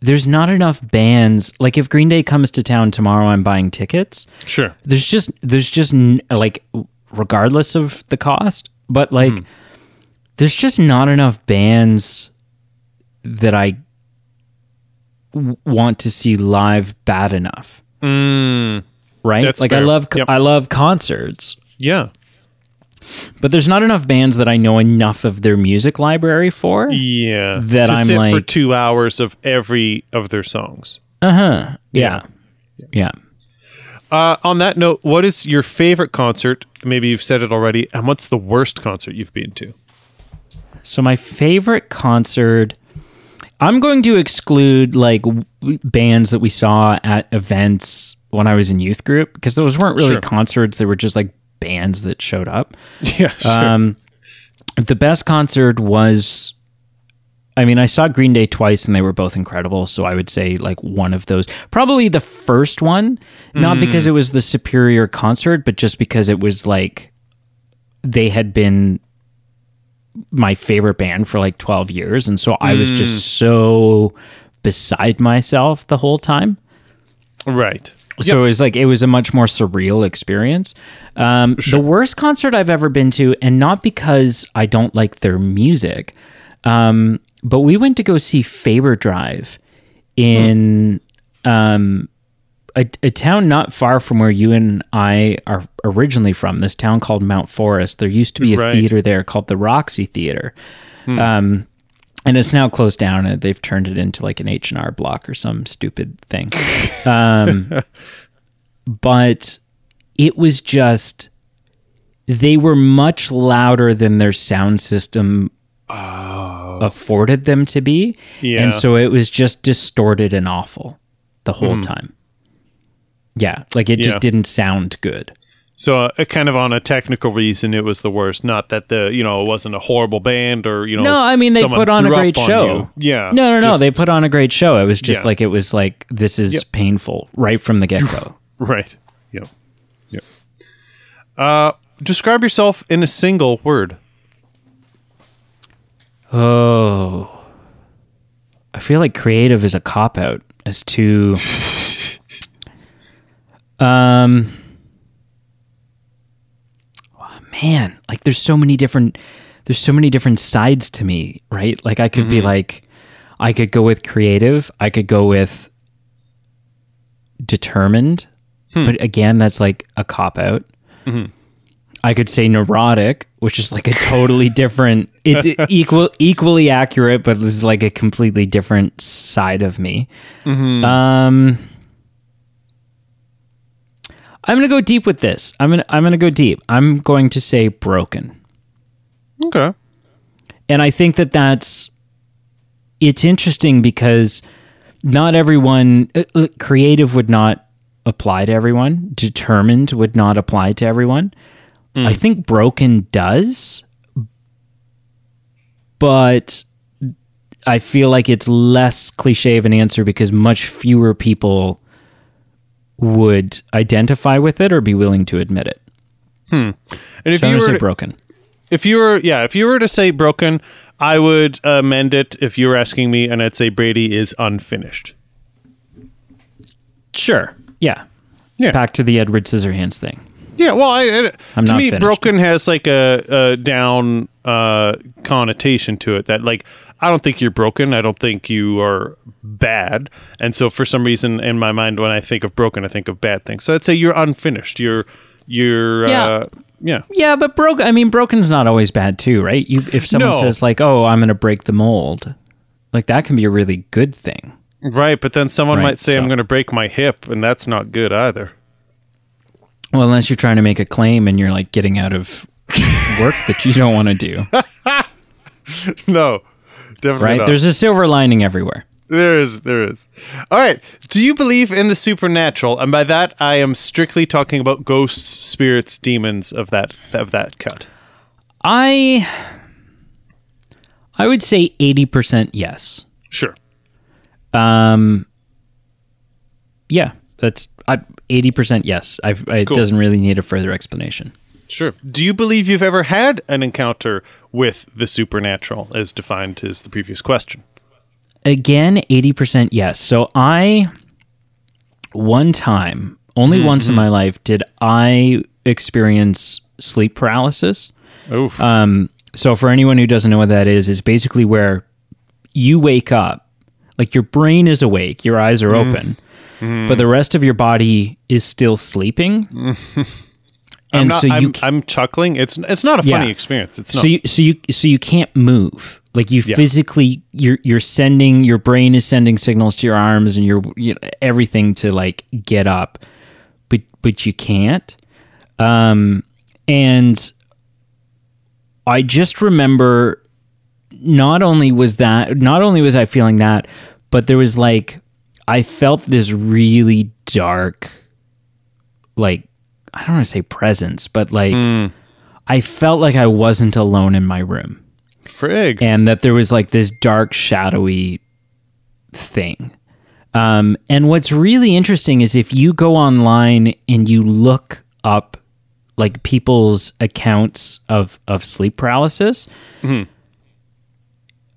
S1: There's not enough bands. Like if Green Day comes to town tomorrow, I'm buying tickets.
S2: sure.
S1: there's just there's just n- like regardless of the cost but like there's just not enough bands that i w- want to see live bad enough
S2: Mm,
S1: right
S2: That's
S1: like i love
S2: Yep.
S1: i love concerts
S2: yeah,
S1: but there's not enough bands that i know enough of their music library for
S2: yeah.
S1: That
S2: to
S1: I'm
S2: sit for two hours of every of their songs. Uh-huh.
S1: Yeah. Yeah yeah
S2: Uh, on that note, what is your favorite concert? Maybe you've said it already. And what's the worst concert you've been to?
S1: So my favorite concert, I'm going to exclude like w- bands that we saw at events when I was in youth group because those weren't really
S2: Sure.
S1: concerts; they were just like bands that showed up. (laughs)
S2: Yeah, sure.
S1: Um, the best concert was, I mean, I saw Green Day twice and they were both incredible. So I would say like one of those, probably the first one, not because it was the superior concert, but just because it was like they had been my favorite band for like 12 years. And so I was just so beside myself the whole time.
S2: right.
S1: So it was like it was a much more surreal experience. Um, The worst concert I've ever been to, and not because I don't like their music, um, but we went to go see Faber Drive in um, a, a town not far from where you and I are originally from. This town called Mount Forest. There used to be a
S2: Right.
S1: theater there called the Roxy Theater, um, and it's now closed down. And they've turned it into like an H and R Block or some stupid thing. um, (laughs) but it was just they were much louder than their sound system afforded them to be.
S2: Yeah.
S1: And so it was just distorted and awful the whole time. Yeah. Like it
S2: Yeah.
S1: just didn't sound good.
S2: So, uh, kind of on a technical reason, it was the worst. Not that the you know it wasn't a horrible band or you know.
S1: No, I mean they put on a great
S2: on
S1: show.
S2: you. Yeah.
S1: No, no, no.
S2: just-
S1: They put on a great show. It was just
S2: Yeah.
S1: like it was like this is
S2: Yep.
S1: painful right from the get go. (laughs)
S2: right. Yep. Yep. Uh, describe yourself in a single word.
S1: oh. I feel like creative is a cop out as to (laughs) um man, like there's so many different there's so many different sides to me, right? Like I could be mm-hmm. like I could go with creative, I could go with determined, hmm. but again, that's like a cop out. Mm-hmm. I could say neurotic, which is like a totally (laughs) different. It's (laughs) equal, equally accurate, but this is like a completely different side of me. Mm-hmm. Um, I'm gonna go deep with this. I'm gonna I'm gonna go deep. I'm going to say broken,
S2: Okay.
S1: and I think that that's it's interesting because not everyone uh, creative would not apply to everyone. Determined would not apply to everyone. I think broken does, but I feel like it's less cliche of an answer because much fewer people would identify with it or be willing to admit it. Hmm.
S2: And if
S1: So
S2: you were to,
S1: broken.
S2: if you were yeah if you were to say broken, I would amend it if you were asking me, and I'd say Brady is unfinished.
S1: Sure. Yeah.
S2: Yeah.
S1: Back to the Edward Scissorhands thing.
S2: Yeah, well, I, I,
S1: I'm
S2: to
S1: not
S2: me,
S1: finished.
S2: broken has like a, a down uh, connotation to it. That like, I don't think you're broken. I don't think you are bad. And so, for some reason, in my mind, when I think of broken, I think of bad things. So I'd say you're unfinished. You're, you're,
S1: Yeah.
S2: uh, yeah,
S1: Yeah, but broken. I mean, broken's not always bad too, right? You, if someone
S2: No.
S1: says like, "Oh, I'm going to break the mold," like that can be a really good thing.
S2: right. But then someone
S1: Right,
S2: might say, "I'm going to break my hip," and that's not good either.
S1: Well, unless you're trying to make a claim and you're like getting out of work that you don't want to do, (laughs)
S2: no, definitely
S1: right?
S2: not.
S1: There's a silver lining everywhere.
S2: There is, there is. All right. Do you believe in the supernatural? And by that, I am strictly talking about ghosts, spirits, demons of that of that cut.
S1: I I would say 80% yes.
S2: Sure.
S1: Um yeah, that's I 80% yes. I it
S2: Cool.
S1: doesn't really need a further explanation.
S2: Sure. Do you believe you've ever had an encounter with the supernatural, as defined as the previous question?
S1: Again, 80% yes. So I one time, only
S2: Mm-hmm.
S1: once in my life did I experience sleep paralysis.
S2: Oh,
S1: Um, so for anyone who doesn't know what that is, is basically where you wake up, like your brain is awake, your eyes are open, but the rest of your body is still sleeping. (laughs)
S2: I'm
S1: and
S2: not.
S1: so
S2: I'm,
S1: you,
S2: I'm chuckling. It's it's not a funny
S1: Yeah.
S2: experience. It's not.
S1: so you, so you, so you can't move. Like you physically, you're you're sending your brain is sending signals to your arms and your you know, everything to like get up, but but you can't. Um, and I just remember not only was that not only was I feeling that, but there was like I felt this really dark like I don't want to say presence, but like I felt like I wasn't alone in my room
S2: Frig.
S1: and that there was like this dark shadowy thing. Um, and what's really interesting is if you go online and you look up like people's accounts of of sleep paralysis,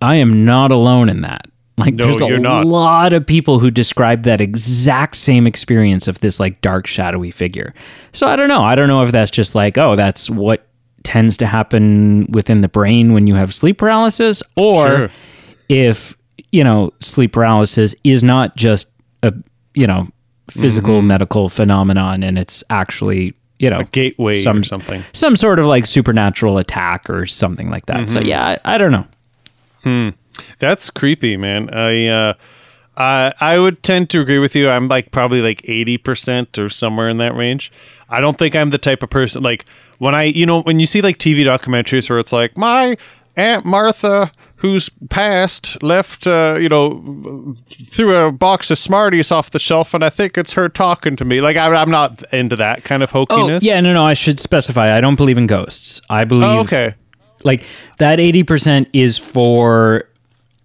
S1: I am not alone in that. Like
S2: No,
S1: there's a lot of people who describe that exact same experience of this like dark shadowy figure. So I don't know. I don't know if that's just like, oh, that's what tends to happen within the brain when you have sleep paralysis or
S2: Sure.
S1: if, you know, sleep paralysis is not just a you know, physical mm-hmm. medical phenomenon and it's actually, you know,
S2: Gateway
S1: some
S2: or something.
S1: some sort of like supernatural attack or something like that. So mm-hmm. yeah, I, I don't know. Hmm.
S2: That's creepy, man. I uh I I would tend to agree with you. I'm like probably like 80% or somewhere in that range. I don't think I'm the type of person like when I you know when you see like TV documentaries where it's like my aunt Martha who's passed left uh, you know threw a box of Smarties off the shelf and I think it's her talking to me. Like I, I'm not into that kind of
S1: Oh, yeah, no, no, I should specify. I don't believe in ghosts. I believe
S2: Oh, okay.
S1: like that 80% is for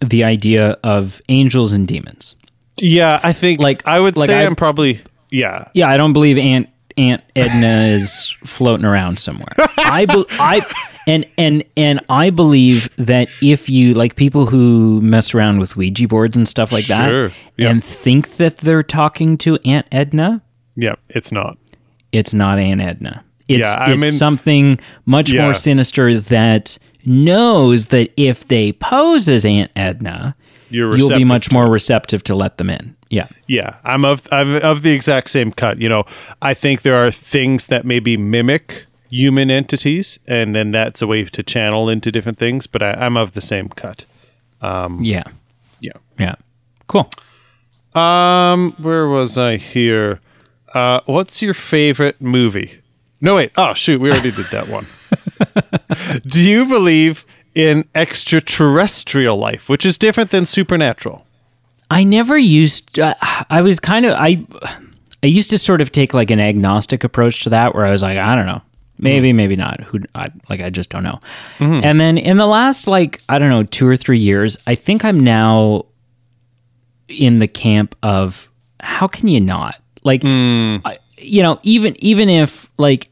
S1: the idea of angels and demons.
S2: Yeah, I think
S1: Like-
S2: I would
S1: like
S2: say
S1: I-
S2: I'm probably yeah.
S1: Yeah, I don't believe Aunt Aunt Edna is floating around somewhere. (laughs) I be, I and and and I believe that if you like people who mess around with Ouija boards and stuff like
S2: Sure,
S1: that
S2: yeah.
S1: and think that they're talking to Aunt Edna,
S2: Yeah, it's not.
S1: it's not Aunt Edna. It's
S2: Yeah, I
S1: it's
S2: mean-
S1: something much
S2: Yeah.
S1: more sinister that knows that if they pose as Aunt Edna,
S2: You're
S1: you'll be much more receptive to let them in. Yeah.
S2: Yeah, I'm of I'm of the exact same cut. You know, I think there are things that maybe mimic human entities, and then that's a way to channel into different things. But I, I'm of the same cut.
S1: Yeah.
S2: Yeah.
S1: Yeah. Cool.
S2: Um, where was I here? Uh, what's your favorite movie? No, wait. Oh, shoot, we already did that one. (laughs) Do you believe in extraterrestrial life, which is different than supernatural?
S1: I never used. Uh, I was kind of. I. I used to sort of take like an agnostic approach to that, where I was like, I don't know, maybe, hmm. maybe not. Who? I, like, I just don't know. Hmm. And then in the last like I don't know two or three years, I think I'm now in the camp of how can you not like, hmm. I, you know, even even if like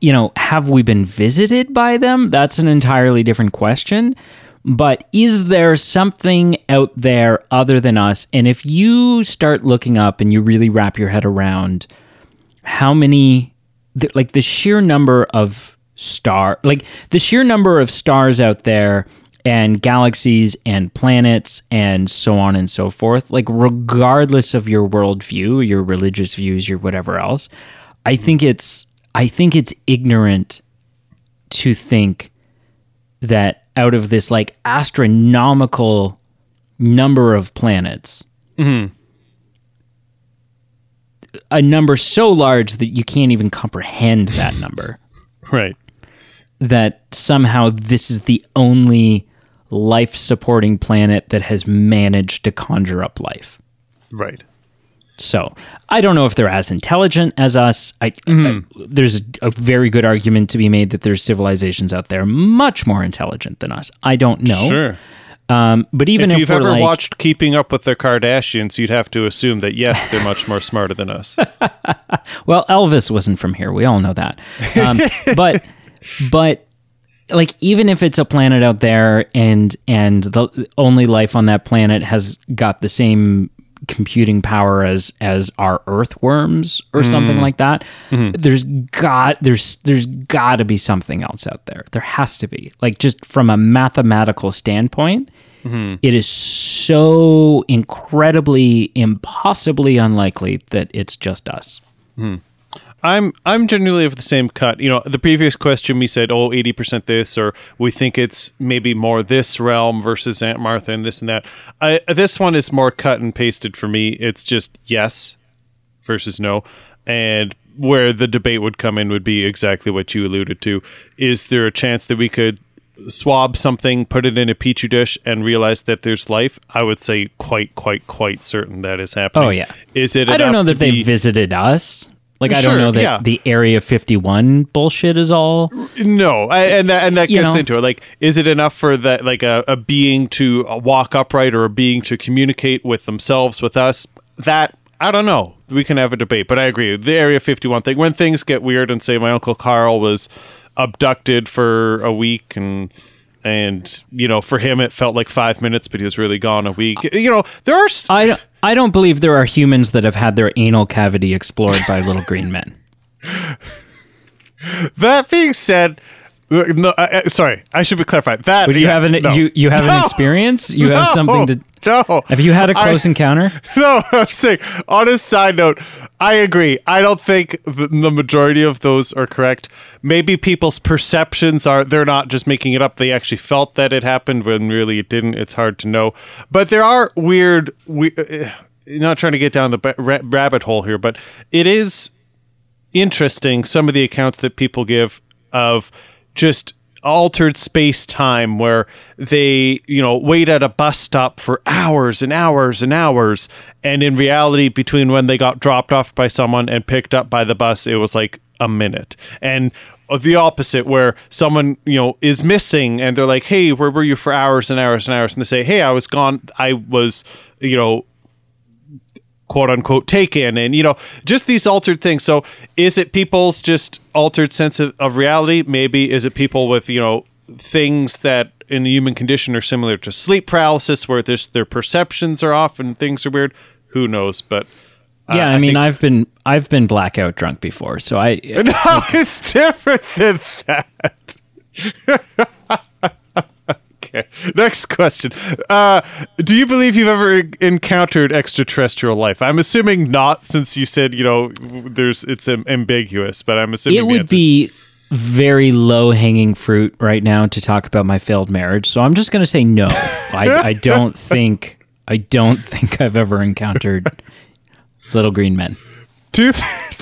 S1: you know, have we been visited by them? That's an entirely different question. But is there something out there other than us? And if you start looking up and you really wrap your head around how many, like the sheer number of star, like the sheer number of stars out there and galaxies and planets and so on and so forth, like regardless of your worldview, your religious views, your whatever else, I think it's I think it's ignorant to think that out of this like astronomical number of planets, mm-hmm. a number so large that you can't even comprehend that number, (laughs)
S2: Right.
S1: that somehow this is the only life supporting planet that has managed to conjure up life.
S2: Right.
S1: So I don't know if they're as intelligent as us. I, I- there's a very good argument to be made that there's civilizations out there much more intelligent than us. I don't know.
S2: Sure.
S1: Um, but even
S2: If
S1: if,
S2: you've ever
S1: like,
S2: watched Keeping Up with the Kardashians, you'd have to assume that yes, they're much more smarter than us. (laughs)
S1: well, Elvis wasn't from here. We all know that. Um, (laughs) but but like even if it's a planet out there and and the only life on that planet has got the same computing power as as our earthworms or something mm-hmm. like that mm-hmm. there's got there's there's got to be something else out there. There has to be. Like just from a mathematical standpoint mm-hmm. it is so incredibly impossibly unlikely that it's just us hmm.
S2: I'm I'm generally of the same cut. You know, the previous question we said, oh, 80% this, or we think it's maybe more this realm versus Aunt Martha and this and that. I, this one is more cut and pasted for me. It's just yes versus no. And where the debate would come in would be exactly what you alluded to. Is there a chance that we could swab something, put it in a petri dish, and realize that there's life? I would say quite, quite, quite certain that is happening.
S1: Oh, yeah.
S2: Is it?
S1: I don't know that they visited us. Like I
S2: Sure,
S1: don't know that
S2: yeah.
S1: the Area 51 bullshit is all.
S2: No, I, and that and that gets
S1: know.
S2: into it. Like, is it enough for that, like a, a being to walk upright or a being to communicate with themselves, with us? That I don't know. We can have a debate, but I agree. The Area Fifty One thing, when things get weird, and say my uncle Carl was abducted for a week, and and you know, for him it felt like five minutes, but he was really gone a week. You know, there are. St-
S1: I I don't believe there are humans that have had their anal cavity explored by little green men. (laughs)
S2: That being said, No, uh, uh, sorry, I should be clarified. That
S1: But you
S2: yeah,
S1: have an
S2: no.
S1: you you have
S2: No.
S1: an experience. You have something to.
S2: No,
S1: Have you had a close encounter? (laughs)
S2: No, I'm saying on a side note, I agree. I don't think the, the majority of those are correct. Maybe people's perceptions are they're not just making it up. They actually felt that it happened when really it didn't. It's hard to know. But there are weird. We uh, not trying to get down the ba- ra- rabbit hole here, but it is interesting some of the accounts that people give of just altered space time where they you know wait at a bus stop for hours and hours and hours. And in reality between when they got dropped off by someone and picked up by the bus it was like a minute. And uh, the opposite where someone you know is missing and they're like hey where were you for hours and hours and hours? And they say hey i was gone i was you know quote unquote taken and you know just these altered things. So is it people's just altered sense of, of reality? Maybe. Is it people with you know things that in the human condition are similar to sleep paralysis where this, their perceptions are off and things are weird? Who knows? But uh,
S1: yeah, I, mean,
S2: think-
S1: I've been I've been blackout drunk before, so I (laughs)
S2: no it's different than that (laughs) okay (laughs) next question uh, do you believe you've ever encountered extraterrestrial life i'm assuming not since you said you know there's it's am- ambiguous but i'm assuming
S1: it would be very low hanging fruit right now to talk about my failed marriage. So I'm just going to say no. (laughs) I, I don't think I don't think I've ever encountered little green men.
S2: Two (laughs)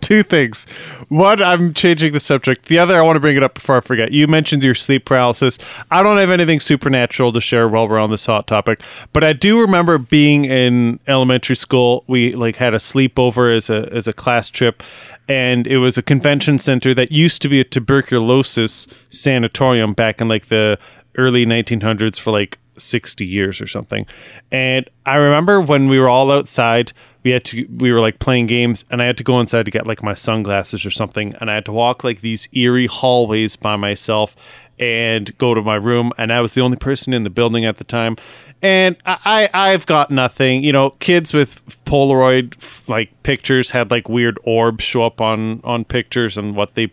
S2: two things. One, I'm changing the subject. The other, I want to bring it up before I forget. You mentioned your sleep paralysis. I don't have anything supernatural to share while we're on this hot topic, but I do remember being in elementary school. We like had a sleepover as a as a class trip, and it was a convention center that used to be a tuberculosis sanatorium back in like the early 1900s for like 60 years or something. And I remember when we were all outside, we had to we were like playing games and I had to go inside to get like my sunglasses or something and I had to walk like these eerie hallways by myself and go to my room and I was the only person in the building at the time. And I, I I've got nothing. You know, kids with Polaroid like pictures had like weird orbs show up on on pictures and what they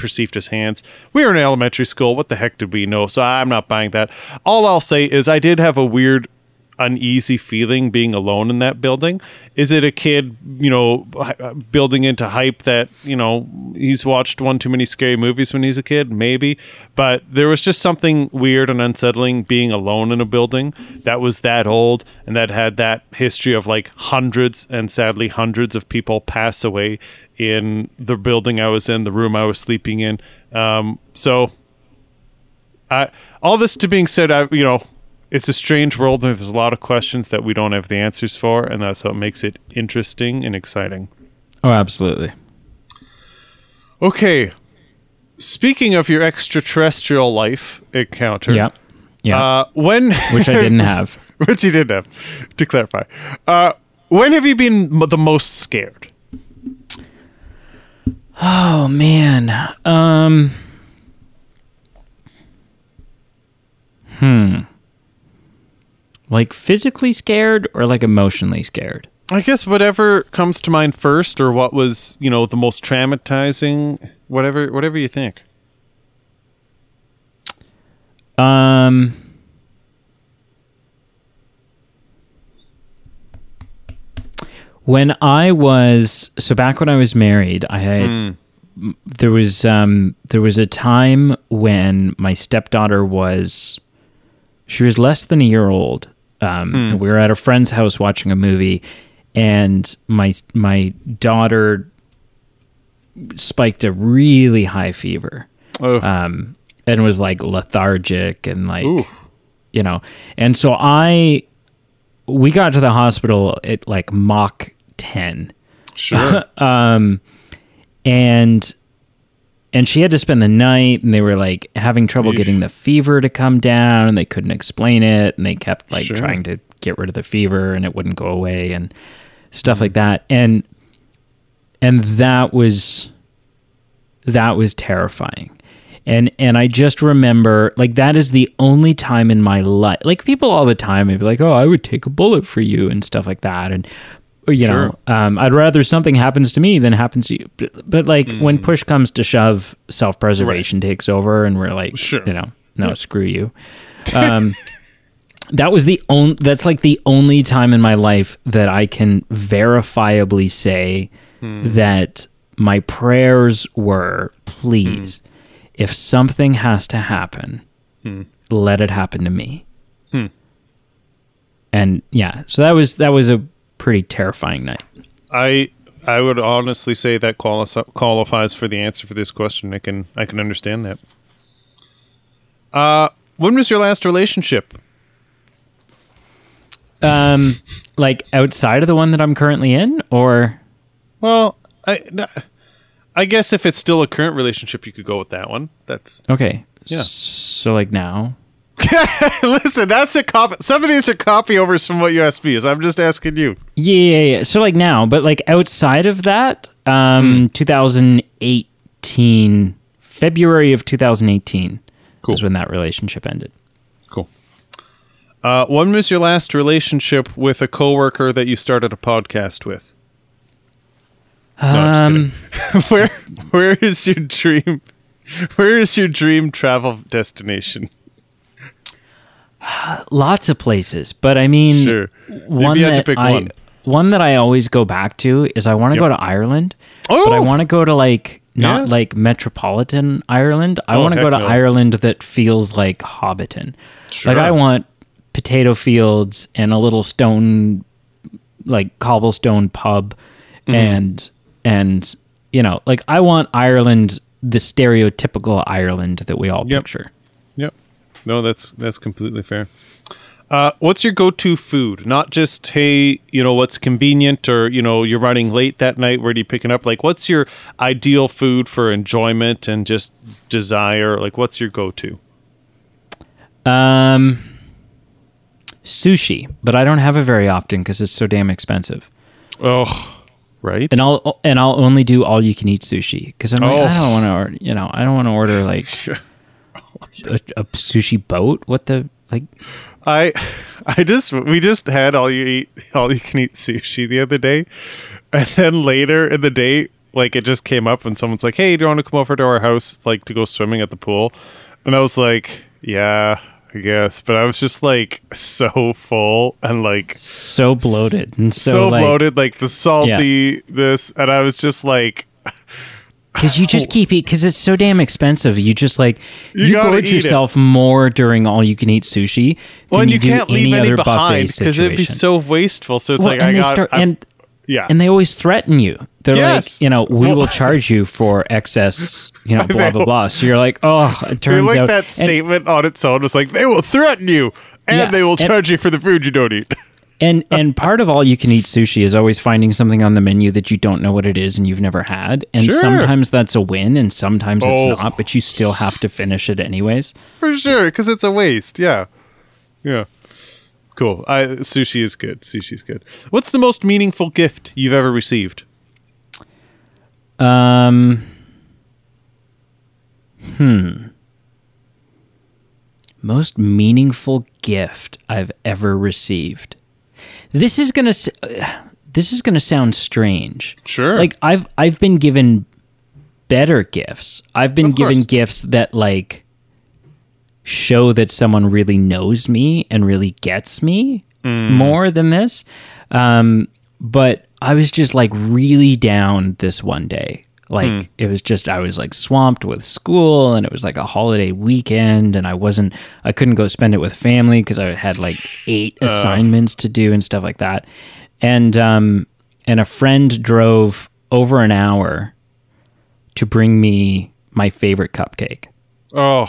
S2: perceived as hands. We were in elementary school. What the heck did we know? So I'm not buying that. All I'll say is I did have a weird uneasy feeling being alone in that building. Is it a kid, you know, building into hype that, you know, he's watched one too many scary movies when he's a kid? Maybe. But there was just something weird and unsettling being alone in a building that was that old and that had that history of like hundreds and sadly hundreds of people pass away in the building I was in, the room I was sleeping in. Um, so I, all this to being said, I, you know, it's a strange world and there's a lot of questions that we don't have the answers for, and that's what makes it interesting and exciting.
S1: Oh, absolutely.
S2: Okay. Speaking of your extraterrestrial life encounter,
S1: Yeah. Yeah.
S2: uh, when (laughs)
S1: which I didn't have. (laughs)
S2: which you didn't have, to clarify, uh, when have you been the most scared?
S1: Oh man. Um Hmm. Like physically scared or like emotionally scared?
S2: I guess whatever comes to mind first, or what was you know the most traumatizing, whatever, whatever you think.
S1: Um When I was so back when I was married, I had m- there was um there was a time when my stepdaughter was she was less than a year old. Um, and we were at a friend's house watching a movie, and my my daughter spiked a really high fever.
S2: Oh,
S1: um, and was like lethargic and like
S2: Ooh.
S1: you know. And so i we got to the hospital at like mach 10
S2: sure. (laughs)
S1: and and she had to spend the night and they were like having trouble
S2: Yeesh.
S1: getting the fever to come down and they couldn't explain it and they kept like
S2: Sure.
S1: trying to get rid of the fever and it wouldn't go away and stuff mm. like that and and that was that was terrifying and and i just remember like that is the only time in my life like people all the time would be like oh i would take a bullet for you and stuff like that and you
S2: Sure.
S1: know, um, I'd rather something happens to me than happens to you. But, but like when
S2: Mm.
S1: push comes to shove, self preservation takes over, and we're like,
S2: Sure.
S1: you know, no, screw you. (laughs) Um, that was the only. That's like the only time in my life that I can verifiably say
S2: Hmm.
S1: that my prayers were, please,
S2: Hmm.
S1: if something has to happen, let it happen to me.
S2: Hmm.
S1: And yeah, so that was that was a pretty terrifying night.
S2: I I would honestly say that quali- qualifies for the answer for this question. I can I can understand that. Uh, when was your last relationship?
S1: Um, like outside of the one that I'm currently in, or
S2: Well, I I guess if it's still a current relationship, you could go with that one. That's
S1: okay,
S2: Yeah.
S1: So like now, (laughs)
S2: listen. That's a copy. Some of these are copy overs from what you asked me. So I'm just asking you.
S1: yeah, yeah, yeah. So like now, but like outside of that, um,
S2: Hmm.
S1: 2018, February of 2018
S2: Cool.
S1: is when that relationship ended.
S2: Cool. Uh, when was your last relationship with a coworker that you started a podcast with? No,
S1: Um,
S2: kidding. (laughs) where where is your dream? Where is your dream travel destination? (sighs)
S1: lots of places, but I mean,
S2: Sure.
S1: one that
S2: pick
S1: I
S2: one.
S1: one that I always go back to is I want to
S2: Yep.
S1: go to Ireland,
S2: Oh!
S1: but I want to go to like not
S2: Yeah.
S1: like metropolitan Ireland. I
S2: Oh,
S1: want to go to
S2: no.
S1: Ireland that feels like Hobbiton.
S2: Sure.
S1: Like I want potato fields and a little stone like cobblestone pub
S2: Mm-hmm.
S1: and and you know, like I want Ireland the stereotypical Ireland that we all
S2: Yep.
S1: picture.
S2: No, that's that's completely fair. Uh, what's your go-to food? Not just hey, you know, what's convenient, or you know, you're running late that night. Where do you pick it up? Like, what's your ideal food for enjoyment and just desire? Like, what's your go-to?
S1: Um, sushi, but I don't have it very often because it's so damn expensive.
S2: Oh, right.
S1: And I'll and I'll only do all you can eat sushi because I'm like
S2: Oh.
S1: I don't want to. You know, I don't want to order like (laughs) (laughs) a, a sushi boat. What the like?
S2: I (laughs) I just we just had all you eat all you can eat sushi the other day, and then later in the day, like it just came up and someone's like, "Hey, do you want to come over to our house like to go swimming at the pool?" And I was like, "Yeah, I guess," but I was just like so full and like
S1: So bloated and so,
S2: so,
S1: like,
S2: bloated, like the salty this, and I was just like, (laughs)
S1: because you just (laughs) keep eating because it's so damn expensive. You just like
S2: You
S1: you, gorge
S2: eat it.
S1: yourself more during all you can eat sushi.
S2: "Well, and you,
S1: do
S2: can't leave
S1: any
S2: any behind because it'd be so wasteful." So it's
S1: Well,
S2: like
S1: and
S2: I
S1: they
S2: got
S1: start
S2: I'm-
S1: and
S2: yeah,
S1: and they always threaten you. They're
S2: Yes.
S1: like, you know, we
S2: Well-
S1: will (laughs) charge you for excess, you know, (laughs) blah blah blah. So you're like, oh, it turns
S2: like
S1: out
S2: that
S1: and-
S2: statement on its own was like they will threaten you and
S1: Yeah,
S2: they will
S1: and-
S2: charge you for the food you don't eat.
S1: And and part of all you can eat sushi is always finding something on the menu that you don't know what it is and you've never had. And
S2: Sure.
S1: sometimes that's a win and sometimes it's
S2: Oh.
S1: not, but you still have to finish it anyways.
S2: for sure, because it's a waste. Yeah, yeah. Cool. I, sushi is good. Sushi is good. What's the most meaningful gift you've ever received?
S1: Um Hmm. Most meaningful gift I've ever received. This is going (sighs) to this is to sound strange.
S2: Sure.
S1: Like I've I've been given better gifts. I've been
S2: Of
S1: given
S2: course.
S1: gifts that like show that someone really knows me and really gets me
S2: Mm.
S1: more than this. Um, but I was just like really down this one day. Like
S2: Hmm.
S1: it was just I was like swamped with school and it was like a holiday weekend and I wasn't I couldn't go spend it with family because I had like eight
S2: Uh.
S1: assignments to do and stuff like that. And um and a friend drove over an hour to bring me my favorite cupcake
S2: oh,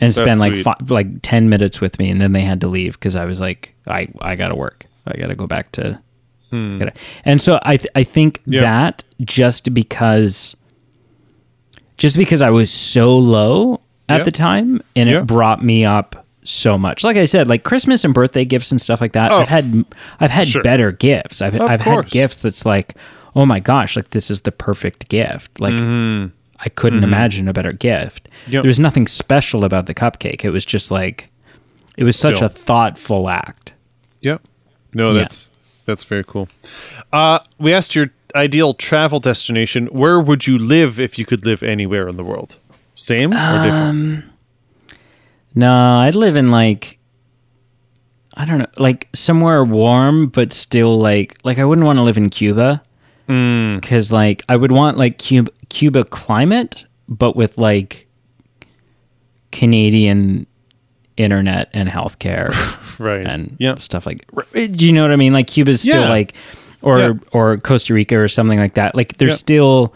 S1: and spend like
S2: sweet.
S1: fi- like 10 minutes with me and then they had to leave because i was like i i gotta work i gotta go back to gotta- and so i th- i think
S2: Hmm. Yeah.
S1: that just because just because i was so low at
S2: Yeah.
S1: the time and
S2: Yeah.
S1: it brought me up so much like i said like christmas and birthday gifts and stuff like that
S2: Oh,
S1: i've had i've had
S2: sure.
S1: better gifts i've, I've had gifts that's like oh my gosh like this is the perfect gift like I couldn't imagine a better gift.
S2: Mm-hmm. Yep.
S1: There was nothing special about the cupcake. It was just like, it was such
S2: Still.
S1: a thoughtful act.
S2: Yep. No,
S1: Yeah.
S2: that's That's very cool. Uh, we asked your ideal travel destination. Where would you live if you could live anywhere in the world? Same or different?
S1: Um, no, I'd live in like I don't know, like somewhere warm but still like like I wouldn't want to live in Cuba hmm. because like I would want like Cuba Cuba climate but with like Canadian internet and healthcare (laughs)
S2: Right.
S1: and
S2: yeah.
S1: stuff like. Do you know what I mean? Like Cuba's still
S2: Yeah.
S1: like, or
S2: Yeah.
S1: or Costa Rica or something like that. Like there's
S2: Yeah.
S1: still.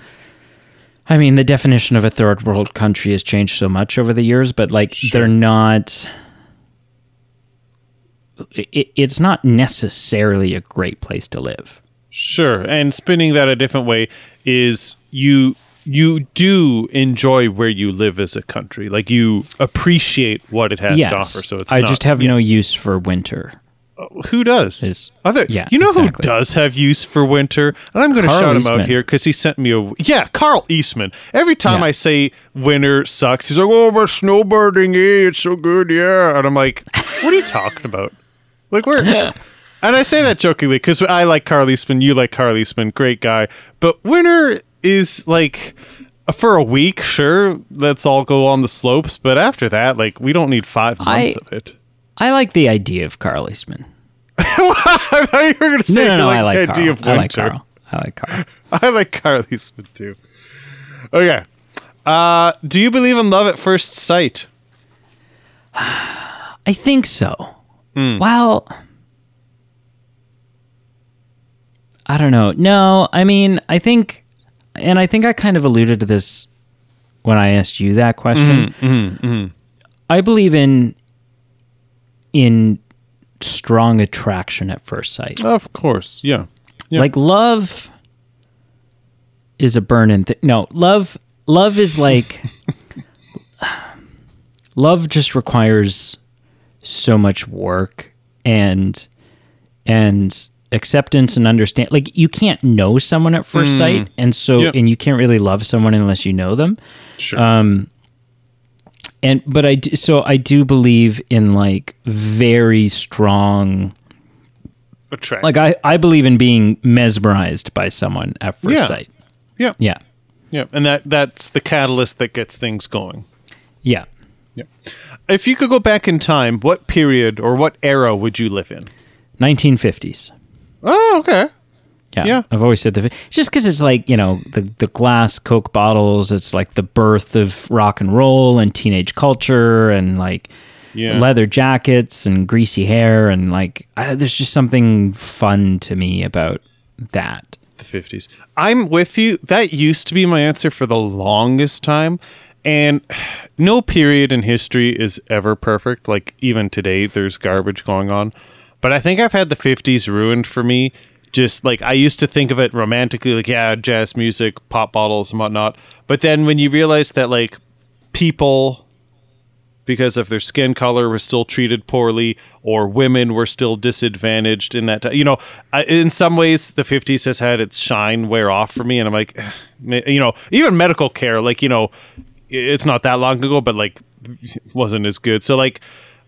S1: I mean, the definition of a third world country has changed so much over the years, but like they're not. It, it's not necessarily a great place to live.
S2: Sure. And spinning that a different way is you you do enjoy where you live as a country. Like you appreciate what it has
S1: yes,
S2: to offer. So it's
S1: I
S2: not-
S1: just have
S2: yeah.
S1: no use for winter.
S2: Who does?
S1: Is-
S2: Other,
S1: yeah,
S2: you know
S1: exactly.
S2: who does have use for winter? And I'm going to shout him
S1: Eastman.
S2: out here because he sent me a yeah, Carl Eastman. Every time
S1: Yeah.
S2: I say winter sucks, he's like, "Oh, but snowbirding, eh? It's so good, yeah." And I'm like, "What are you talking about? Like where?" (laughs) and I say that jokingly because I like Carl Eastman, you like Carl Eastman, great guy. But winter is like. For a week, sure, let's all go on the slopes. But after that, like, we don't need five months
S1: I-
S2: of it.
S1: I like the idea of Carl Eastman. (laughs)
S2: I thought you were going to
S1: No,
S2: say
S1: no, no.
S2: you
S1: I like
S2: the
S1: Carl.
S2: idea of winter.
S1: I like Carl. I like Carl. (laughs)
S2: I like Carl Eastman too. Okay. Uh, do you believe in love at first sight? (sighs)
S1: I think so.
S2: Hmm.
S1: Well, I don't know. No, I mean, I think, and I think I kind of alluded to this when I asked you that question.
S2: Mm-hmm,
S1: I believe in in strong attraction at first sight.
S2: Of course. Yeah. Yeah.
S1: Like love is a burn-in thing. No, love love is like (laughs) love just requires so much work and and acceptance and understand like you can't know someone at first mm. sight and so
S2: Yep.
S1: and you can't really love someone unless you know them
S2: Sure.
S1: Um, and but i do, so i do believe in like very strong
S2: Attract.
S1: like I, I believe in being mesmerized by someone at first
S2: Yeah.
S1: sight.
S2: yeah.
S1: Yeah.
S2: Yeah. And that that's the catalyst that gets things going.
S1: Yeah.
S2: Yeah. If you could go back in time, what period or what era would you live in?
S1: 1950s.
S2: Oh, okay.
S1: Yeah.
S2: Yeah.
S1: I've always said the just because it's like, you know, the, the glass Coke bottles, it's like the birth of rock and roll and teenage culture and like
S2: Yeah.
S1: leather jackets and greasy hair. And like, I, there's just something fun to me about that.
S2: the 50s. I'm with you. That used to be my answer for the longest time. And (sighs) no period in history is ever perfect. Like, even today, there's garbage going on. But I think I've had the 50s ruined for me. Just like I used to think of it romantically, like, yeah, jazz music, pop bottles, and whatnot. But then when you realize that, like, people because of their skin color were still treated poorly or women were still disadvantaged in that. You know, I, in some ways the 50s has had its shine wear off for me and I'm like (sighs) you know, even medical care like, you know, it's not that long ago but like wasn't as good. So like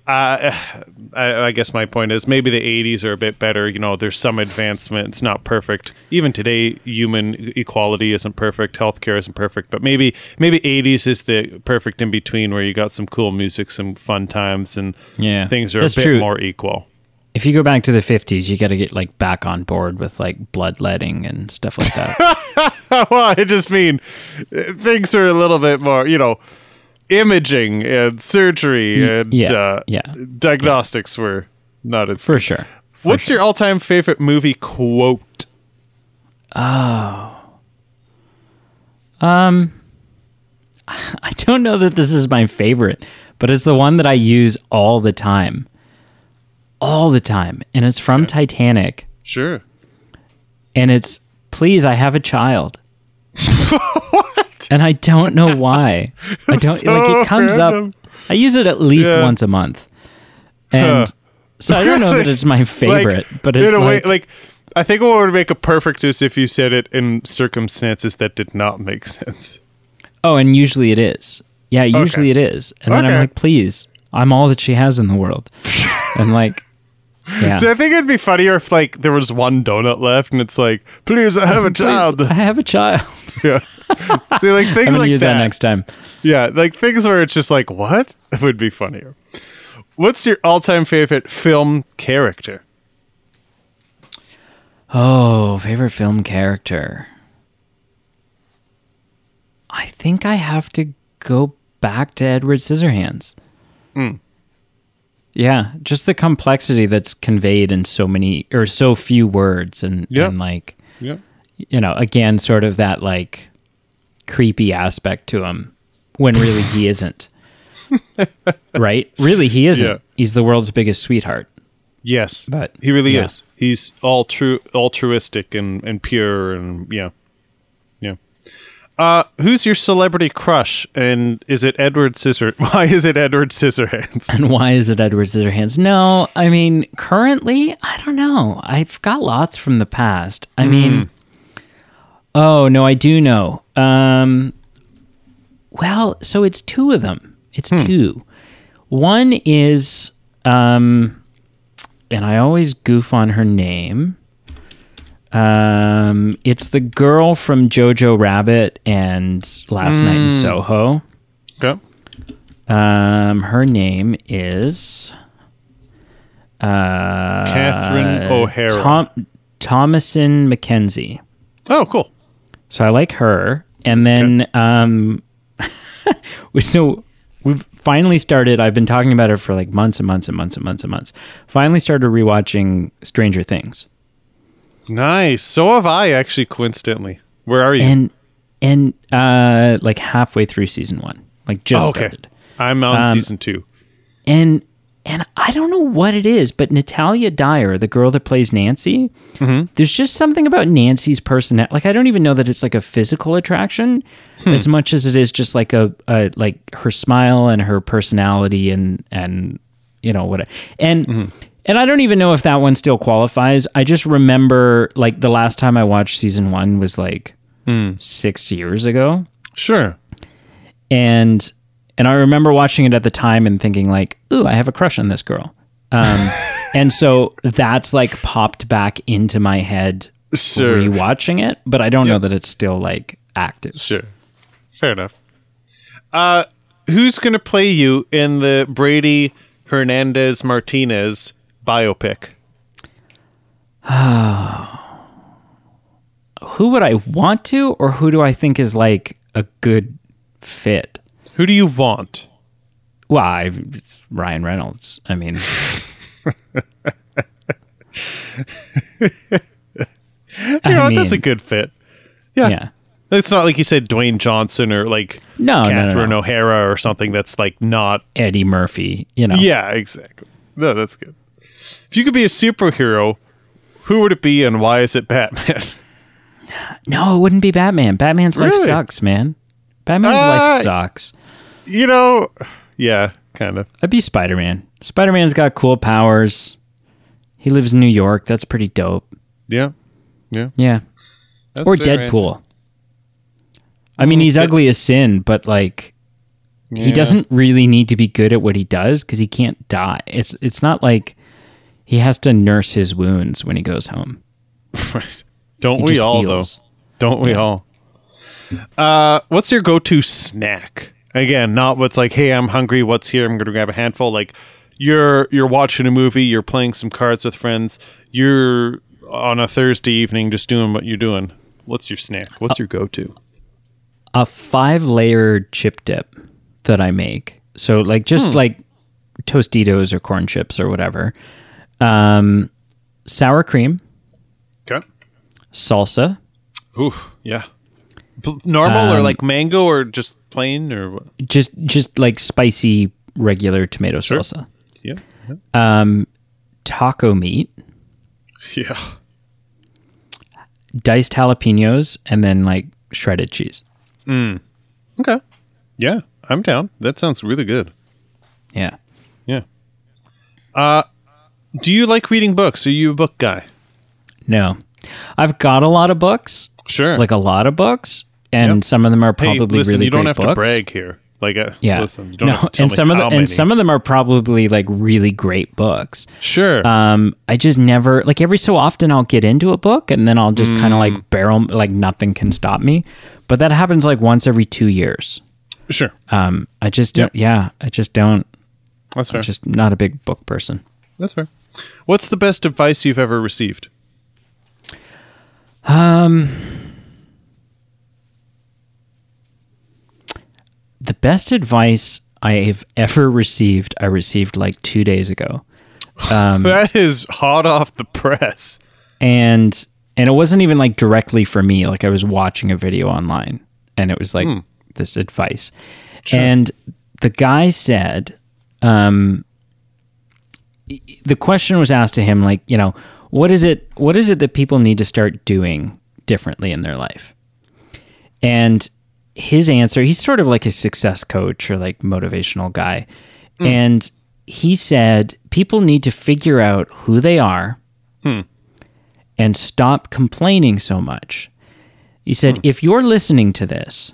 S2: uh, (sighs) I, I guess my point is maybe the 80s are a bit better. You know, there's some advancement. It's not perfect. Even today, human equality isn't perfect. Healthcare isn't perfect. But maybe maybe 80s is the perfect in between where you got some cool music, some fun times, and
S1: Yeah,
S2: things are a bit
S1: true.
S2: more equal.
S1: If you go back to the 50s, you got to get like back on board with like bloodletting and stuff like that. (laughs)
S2: well, I just mean uh, things are a little bit more, you know, imaging and surgery and
S1: yeah,
S2: uh,
S1: yeah.
S2: diagnostics were not as
S1: For sure.
S2: What's your all-time favorite movie quote?
S1: Oh, um, (laughs) I don't know that this is my favorite, but it's the one that I use all the time. All the time. And it's from Titanic.
S2: Sure.
S1: And it's, please, I have a child. (laughs) (laughs) (laughs) And I don't know why. I don't,
S2: So
S1: like, it comes
S2: random.
S1: up. I use it at least
S2: Yeah.
S1: once a month. And
S2: Huh.
S1: so I don't know that it's my (laughs) favorite,
S2: Like,
S1: but it's
S2: in a
S1: like,
S2: way, like I think what would make it perfect is if you said it in circumstances that did not make sense.
S1: oh, and usually it is. Yeah, usually it is. And then I'm like, please, I'm all that she has in the world. and like, Yeah.
S2: So I think it'd be funnier if like there was one donut left and it's like, please, I have a (laughs) child.
S1: I have a child. (laughs)
S2: yeah. See, like things I'm
S1: gonna
S2: like
S1: use
S2: that.
S1: that next time.
S2: Yeah, like things where it's just like, what? (laughs) It would be funnier. What's your all-time favorite film character?
S1: Oh, favorite film character. I think I have to go back to Edward Scissorhands.
S2: Hmm.
S1: Yeah, just the complexity that's conveyed in so many or so few words, and,
S2: Yeah.
S1: and like
S2: Yeah.
S1: you know, again, sort of that like creepy aspect to him when really he (laughs) isn't. right? Really, he isn't.
S2: Yeah.
S1: He's the world's biggest sweetheart.
S2: Yes,
S1: But
S2: he really
S1: yeah.
S2: is. He's all true, altruistic and and pure, and yeah, yeah. Uh, who's your celebrity crush? And is it Edward Scissor? (laughs) Why is it Edward Scissorhands?
S1: And why is it Edward Scissorhands? No, I mean, currently, I don't know. I've got lots from the past. I mean, oh, no, I do know. Um, well, so it's two of them. It's two. One is, um, and I always goof on her name. Um, it's the girl from Jojo Rabbit and Last Night in Soho.
S2: Okay.
S1: Um, her name is uh,
S2: Catherine O'Hara.
S1: Tom Thomasin McKenzie.
S2: Oh, cool.
S1: So I like her. And then um, (laughs) so we've finally started. I've been talking about her for like months and months and months and months and months. Finally started rewatching Stranger Things.
S2: Nice. So have I actually. Coincidentally, where are you?
S1: And and uh, like halfway through season one, like just
S2: Oh, okay.
S1: started.
S2: I'm on
S1: Um,
S2: season two.
S1: and and I don't know what it is, but Natalia Dyer, the girl that plays Nancy,
S2: Mm-hmm.
S1: there's just something about Nancy's personality. Like I don't even know that it's like a physical attraction,
S2: Hmm.
S1: as much as it is just like a, a like her smile and her personality and and you know what and.
S2: Mm-hmm.
S1: And I don't even know if that one still qualifies. I just remember like the last time I watched season one was like
S2: Hmm.
S1: six years ago
S2: Sure.
S1: and and I remember watching it at the time and thinking like, "Ooh, I have a crush on this girl," um, (laughs) and so that's like popped back into my head
S2: Sure.
S1: rewatching it, but I don't know that it's still like active.
S2: Sure. Fair enough. Uh, who's gonna play you in the Brady Hernandez Martinez biopic? (sighs)
S1: Who would I want to, or who do I think is like a good fit?
S2: Who do you want?
S1: Well, I, it's Ryan Reynolds. I mean, (laughs)
S2: You know, what, that's a good fit. Yeah.
S1: yeah.
S2: It's not like you said Dwayne Johnson or like
S1: No, no, no,
S2: Catherine
S1: no.
S2: O'Hara or something that's like not.
S1: Eddie Murphy. You know,
S2: Yeah, exactly. No, that's good. If you could be a superhero, who would it be and why is it Batman? (laughs)
S1: no, it wouldn't be Batman. Batman's life sucks, man. Batman's
S2: Uh,
S1: life sucks.
S2: you know, yeah, kind of.
S1: I'd be Spider Man. Spider Man's got cool powers. He lives in New York. That's pretty dope.
S2: Yeah. Yeah.
S1: Yeah.
S2: That's
S1: or Deadpool. I mean, he's
S2: Dead-
S1: ugly as sin, but like he doesn't really need to be good at what he does because he can't die. It's it's not like he has to nurse his wounds when he goes home.
S2: Right. Don't
S1: He
S2: we all
S1: heals.
S2: though? Don't we
S1: Yeah.
S2: all? Uh, what's your go-to snack? Again, not what's like, hey, I'm hungry. What's here? I'm gonna grab a handful. Like, you're you're watching a movie. You're playing some cards with friends. You're on a Thursday evening, just doing what you're doing. What's your snack? What's your go-to?
S1: A five layered chip dip that I make. So like just like Tostitos or corn chips or whatever. Um, sour cream,
S2: Okay.
S1: salsa,
S2: Ooh, yeah. P- normal or
S1: Um,
S2: like mango or just plain or what?
S1: just just like spicy regular tomato
S2: Sure.
S1: salsa.
S2: Yeah.
S1: Um, taco meat, (laughs)
S2: Yeah.
S1: diced jalapenos, and then like shredded cheese. Mm.
S2: Okay. Yeah, I'm down. That sounds really good.
S1: Yeah.
S2: Yeah. Uh, do you like reading books? Are you a book guy?
S1: No, I've got a lot of books,
S2: Sure.
S1: like a lot of books, and
S2: Yep.
S1: some of them are
S2: hey,
S1: probably
S2: listen,
S1: really
S2: you don't have
S1: books.
S2: to brag here. Like, uh,
S1: Yeah.
S2: listen, you don't
S1: no,
S2: have to tell
S1: and some of the,
S2: many.
S1: and some of them are probably like really great books.
S2: sure.
S1: Um, I just never like every so often I'll get into a book and then I'll just kind of
S2: Mm.
S1: like barrel like nothing can stop me. But that happens like once every two years.
S2: sure.
S1: Um, I just don't. Yeah, I just don't.
S2: That's fair.
S1: I'm just not a big book person.
S2: That's fair. What's the best advice you've ever received?
S1: Um, The best advice I have ever received, I received like two days ago. (laughs) Um,
S2: that is hot off the press.
S1: and and it wasn't even like directly for me like i was watching a video online and it was like this advice and the guy said um the question was asked to him like you know what is it what is it that people need to start doing differently in their life? And his answer he's sort of like a success coach or like motivational guy. Hmm. And he said people need to figure out who they are hmm. and stop complaining so much. He said, hmm. if you're listening to this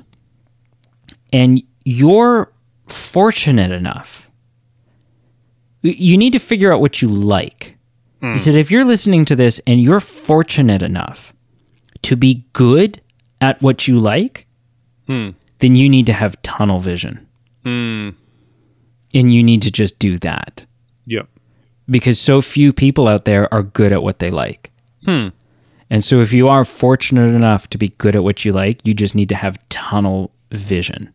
S1: and you're fortunate enough, you need to figure out what you like. He hmm. said, if you're listening to this and you're fortunate enough to be good at what you like, hmm. then you need to have tunnel vision. Hmm. And you need to just do that
S2: Yep.
S1: because so few people out there are good at what they like. Hmm. And so, if you are fortunate enough to be good at what you like, you just need to have tunnel vision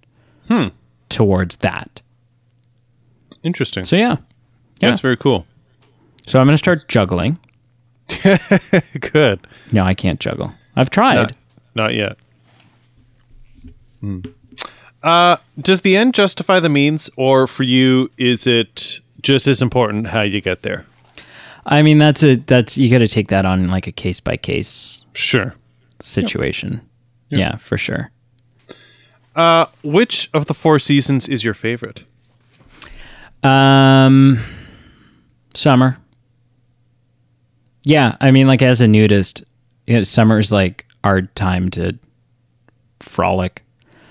S1: towards that.
S2: Interesting.
S1: So, yeah. Yeah.
S2: That's very cool.
S1: So, I'm going to start juggling. (laughs)
S2: Good.
S1: No, I can't juggle. I've tried.
S2: Not, not yet. Hmm. Uh, does the end justify the means, or for you, is it just as important how you get there?
S1: I mean, that's a, that's, you got to take that on like a case by case
S2: Sure.
S1: situation. Yeah, for sure.
S2: Uh, which of the four seasons is your favorite?
S1: Um, summer. Yeah, I mean, like as a nudist, you know, summer's like our time to frolic.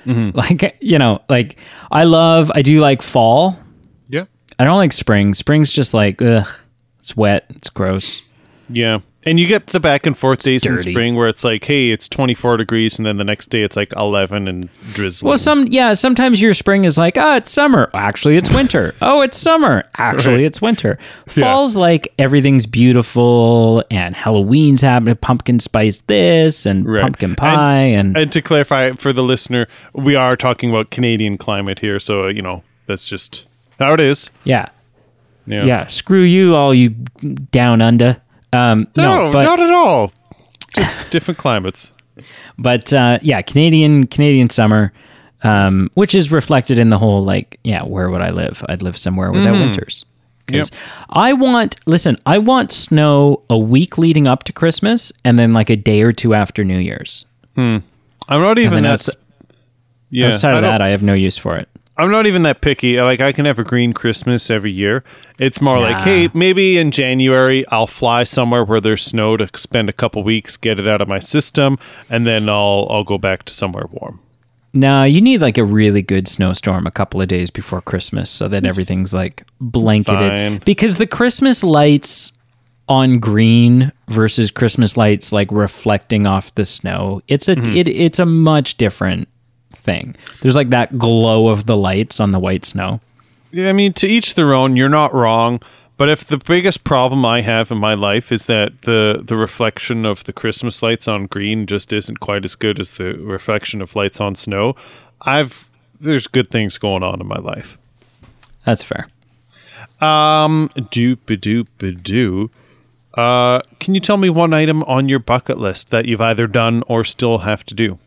S1: Mm-hmm. (laughs) Like you know, like I love, I do like fall.
S2: Yeah.
S1: I don't like spring. Spring's just like ugh, it's wet, it's gross.
S2: Yeah. And you get the back and forth days in spring where it's like, hey, it's 24 degrees, and then the next day it's like 11 and drizzling.
S1: Well, some yeah, sometimes your spring is like, oh, it's summer. Actually, it's winter. (laughs) oh, it's summer. Actually,
S2: Right.
S1: it's winter. Fall's like everything's beautiful and Halloween's happening. Pumpkin spice this and
S2: Right.
S1: pumpkin pie and,
S2: And to clarify for the listener, we are talking about Canadian climate here, so you know that's just how it is.
S1: yeah,
S2: Yeah.
S1: yeah. Screw you, all you down under. Um, no,
S2: No,
S1: but
S2: not at all. Just (laughs) different climates.
S1: but uh, yeah, Canadian Canadian summer, um, which is reflected in the whole like, yeah, where would I live? I'd live somewhere without winters. 'Cause I want listen, I want snow a week leading up to Christmas and then like a day or two after New Year's.
S2: I'm not even that.
S1: outs-
S2: yeah,
S1: Outside of that, I have no use for it.
S2: I'm not even that picky. Like I can have a green Christmas every year. It's more like, hey, maybe in January I'll fly somewhere where there's snow to spend a couple weeks, get it out of my system, and then I'll I'll go back to somewhere warm.
S1: No, you need like a really good snowstorm a couple of days before Christmas so that everything's like blanketed. Because the Christmas lights on green versus Christmas lights like reflecting off the snow, it's a
S2: Mm-hmm.
S1: it, it's a much different thing. There's like that glow of the lights on the white snow.
S2: Yeah, I mean, to each their own. You're not wrong. But if the biggest problem I have in my life is that the the reflection of the Christmas lights on green just isn't quite as good as the reflection of lights on snow, I've there's good things going on in my life.
S1: That's fair.
S2: Um, doop doop doo. Uh, can you tell me one item on your bucket list that you've either done or still have to do?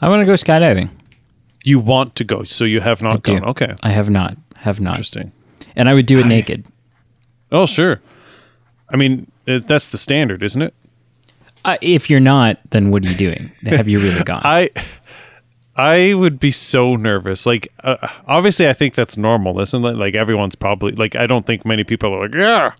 S1: I want to go skydiving.
S2: You want to go, so you have not
S1: do.
S2: gone. Okay,
S1: I have not. Have not.
S2: interesting.
S1: And I would do it naked.
S2: Oh, sure. I mean, uh, that's the standard, isn't it?
S1: Uh, if you're not, then what are you doing? (laughs) Have you really gone?
S2: I I would be so nervous. Like uh, obviously I think that's normal, isn't it? Like everyone's probably like I don't think many people are like, "Yeah,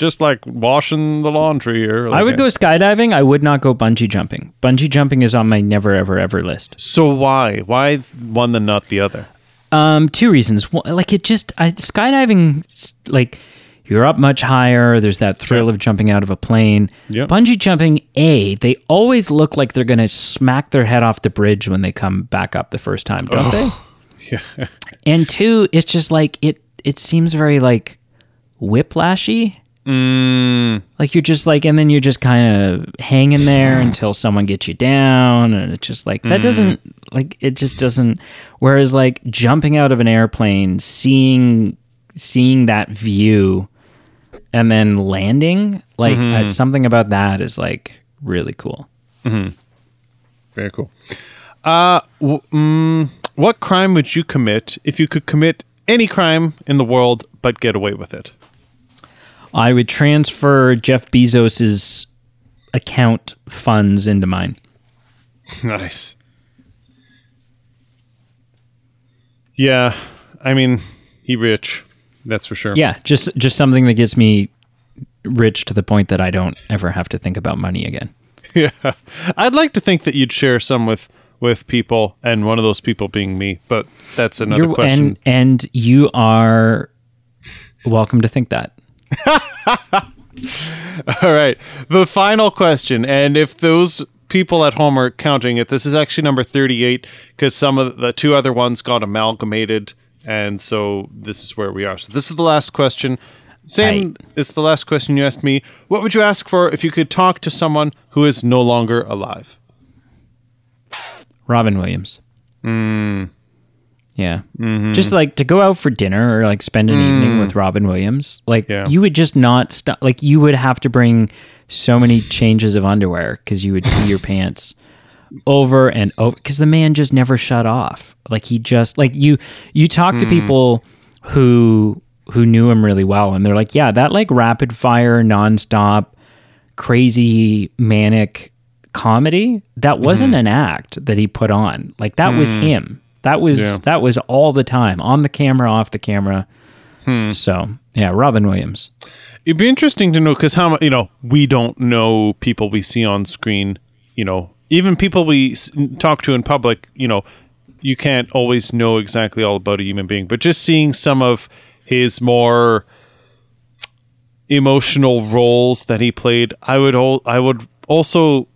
S2: just like washing the laundry or like,
S1: I would go skydiving. I would not go bungee jumping. Bungee jumping is on my never, ever, ever list.
S2: So why? Why one and not the other?
S1: Um, two reasons. One, like it just I, skydiving, like you're up much higher. There's that thrill of jumping out of a plane.
S2: Yep.
S1: Bungee jumping, a they always look like they're gonna smack their head off the bridge when they come back up the first time, don't they? (laughs)
S2: Yeah.
S1: And two, it's just like it. It seems very like whiplashy.
S2: Mm,
S1: Like you're just like, and then you're just kind of hanging there (sighs) until someone gets you down, and it's just like that doesn't like it just doesn't. Whereas like jumping out of an airplane, seeing seeing that view, and then landing, like uh, something about that is like really cool.
S2: very cool. Uh, w- mm, what crime would you commit if you could commit any crime in the world but get away with it?
S1: I would transfer Jeff Bezos's account funds into mine. (laughs)
S2: Nice. Yeah, I mean, he rich. That's for sure.
S1: Yeah, just just something that gets me rich to the point that I don't ever have to think about money again. (laughs)
S2: Yeah. I'd like to think that you'd share some with with people, and one of those people being me. But that's another
S1: You're-
S2: question.
S1: and and you are welcome to think that. (laughs)
S2: All right. The final question. And if those people at home are counting it, this is actually number 38 because some of the two other ones got amalgamated. And so this is where we are. So this is the last question. Same is the last question you asked me. What would you ask for if you could talk to someone who is no longer alive?
S1: Robin Williams.
S2: Hmm.
S1: Yeah. Mm-hmm. Just like to go out for dinner or like spend an evening with mm. Robin Williams. Like.
S2: Yeah.
S1: you would just not stop. Like you would have to bring so many changes of underwear because you would pee your pants over and over because the man just never shut off. Like he just like you you talk to mm. people who who knew him really well and they're like, yeah, that like rapid fire nonstop crazy manic comedy that
S2: Mm-hmm.
S1: wasn't an act that he put on like that was mm. him that was.
S2: Yeah.
S1: that was all the time on the camera off the camera
S2: Hmm.
S1: so yeah robin williams
S2: It'd be interesting to know because how you know we don't know people we see on screen. You know, even people we talk to in public. You know, you can't always know exactly all about a human being, but just seeing some of his more emotional roles that he played, I would I would also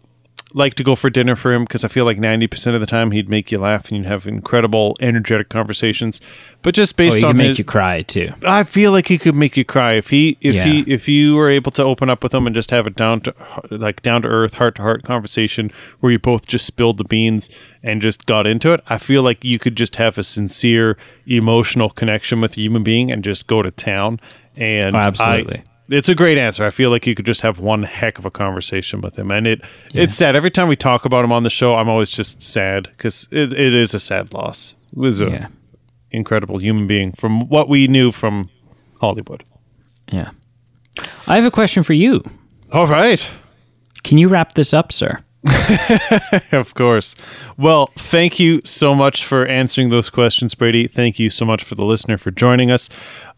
S2: like to go for dinner for him because I feel like ninety percent of the time he'd make you laugh and you'd have incredible, energetic conversations. But just
S1: oh
S2: based
S1: he can
S2: on
S1: make
S2: his,
S1: you cry too
S2: I feel like he could make you cry if he if he if you were able to open up with him and just have a down to like down to earth heart to heart conversation where you both just spilled the beans and just got into it. I feel like you could just have a sincere emotional connection with a human being and just go to town. And
S1: Oh, absolutely.
S2: I- it's a great answer. I feel like you could just have one heck of a conversation with him, and it it's sad every time we talk about him on the show. I'm always just sad because it, it is a sad loss. It was an
S1: yeah
S2: incredible human being from what we knew from Hollywood.
S1: yeah i have a question for you
S2: All right.
S1: can you wrap this up sir (laughs)
S2: Of course. Well, thank you so much for answering those questions, Brady. Thank you so much for the listener for joining us.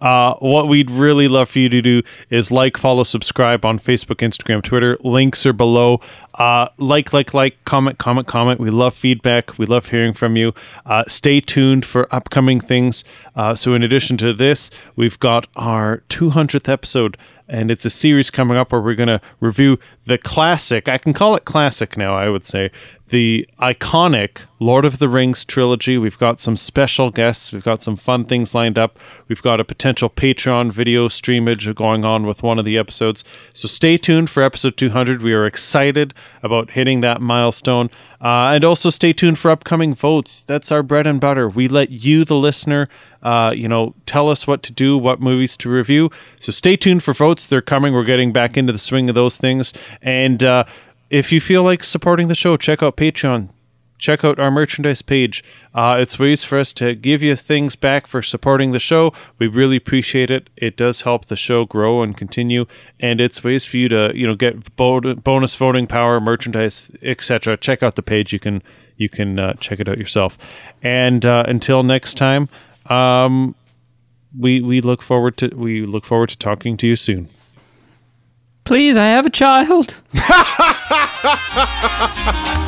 S2: Uh, what we'd really love for you to do is like, follow, subscribe on Facebook, Instagram, Twitter. Links are below. Uh, like, like, like, comment, comment, comment. We love feedback. We love hearing from you. Uh, stay tuned for upcoming things. Uh, so, in addition to this, we've got our 200th episode and it's a series coming up where we're going to review the classic. I can call it classic now, I would say. The iconic Lord of the Rings trilogy. We've got some special guests. We've got some fun things lined up. We've got a potential Patreon video streamage going on with one of the episodes. So stay tuned for episode 200. We are excited about hitting that milestone. Uh, and also stay tuned for upcoming votes. That's our bread and butter. We let you, the listener, uh, you know, tell us what to do, what movies to review. So stay tuned for votes. They're coming. We're getting back into the swing of those things. And uh, if you feel like supporting the show, check out Patreon. Check out our merchandise page. Uh, it's ways for us to give you things back for supporting the show. We really appreciate it. It does help the show grow and continue, and it's ways for you to you know get bonus voting power, merchandise, etc. Check out the page. You can you can uh, check it out yourself. And uh, until next time, um, we we look forward to we look forward to talking to you soon.
S1: Please i have a child (laughs)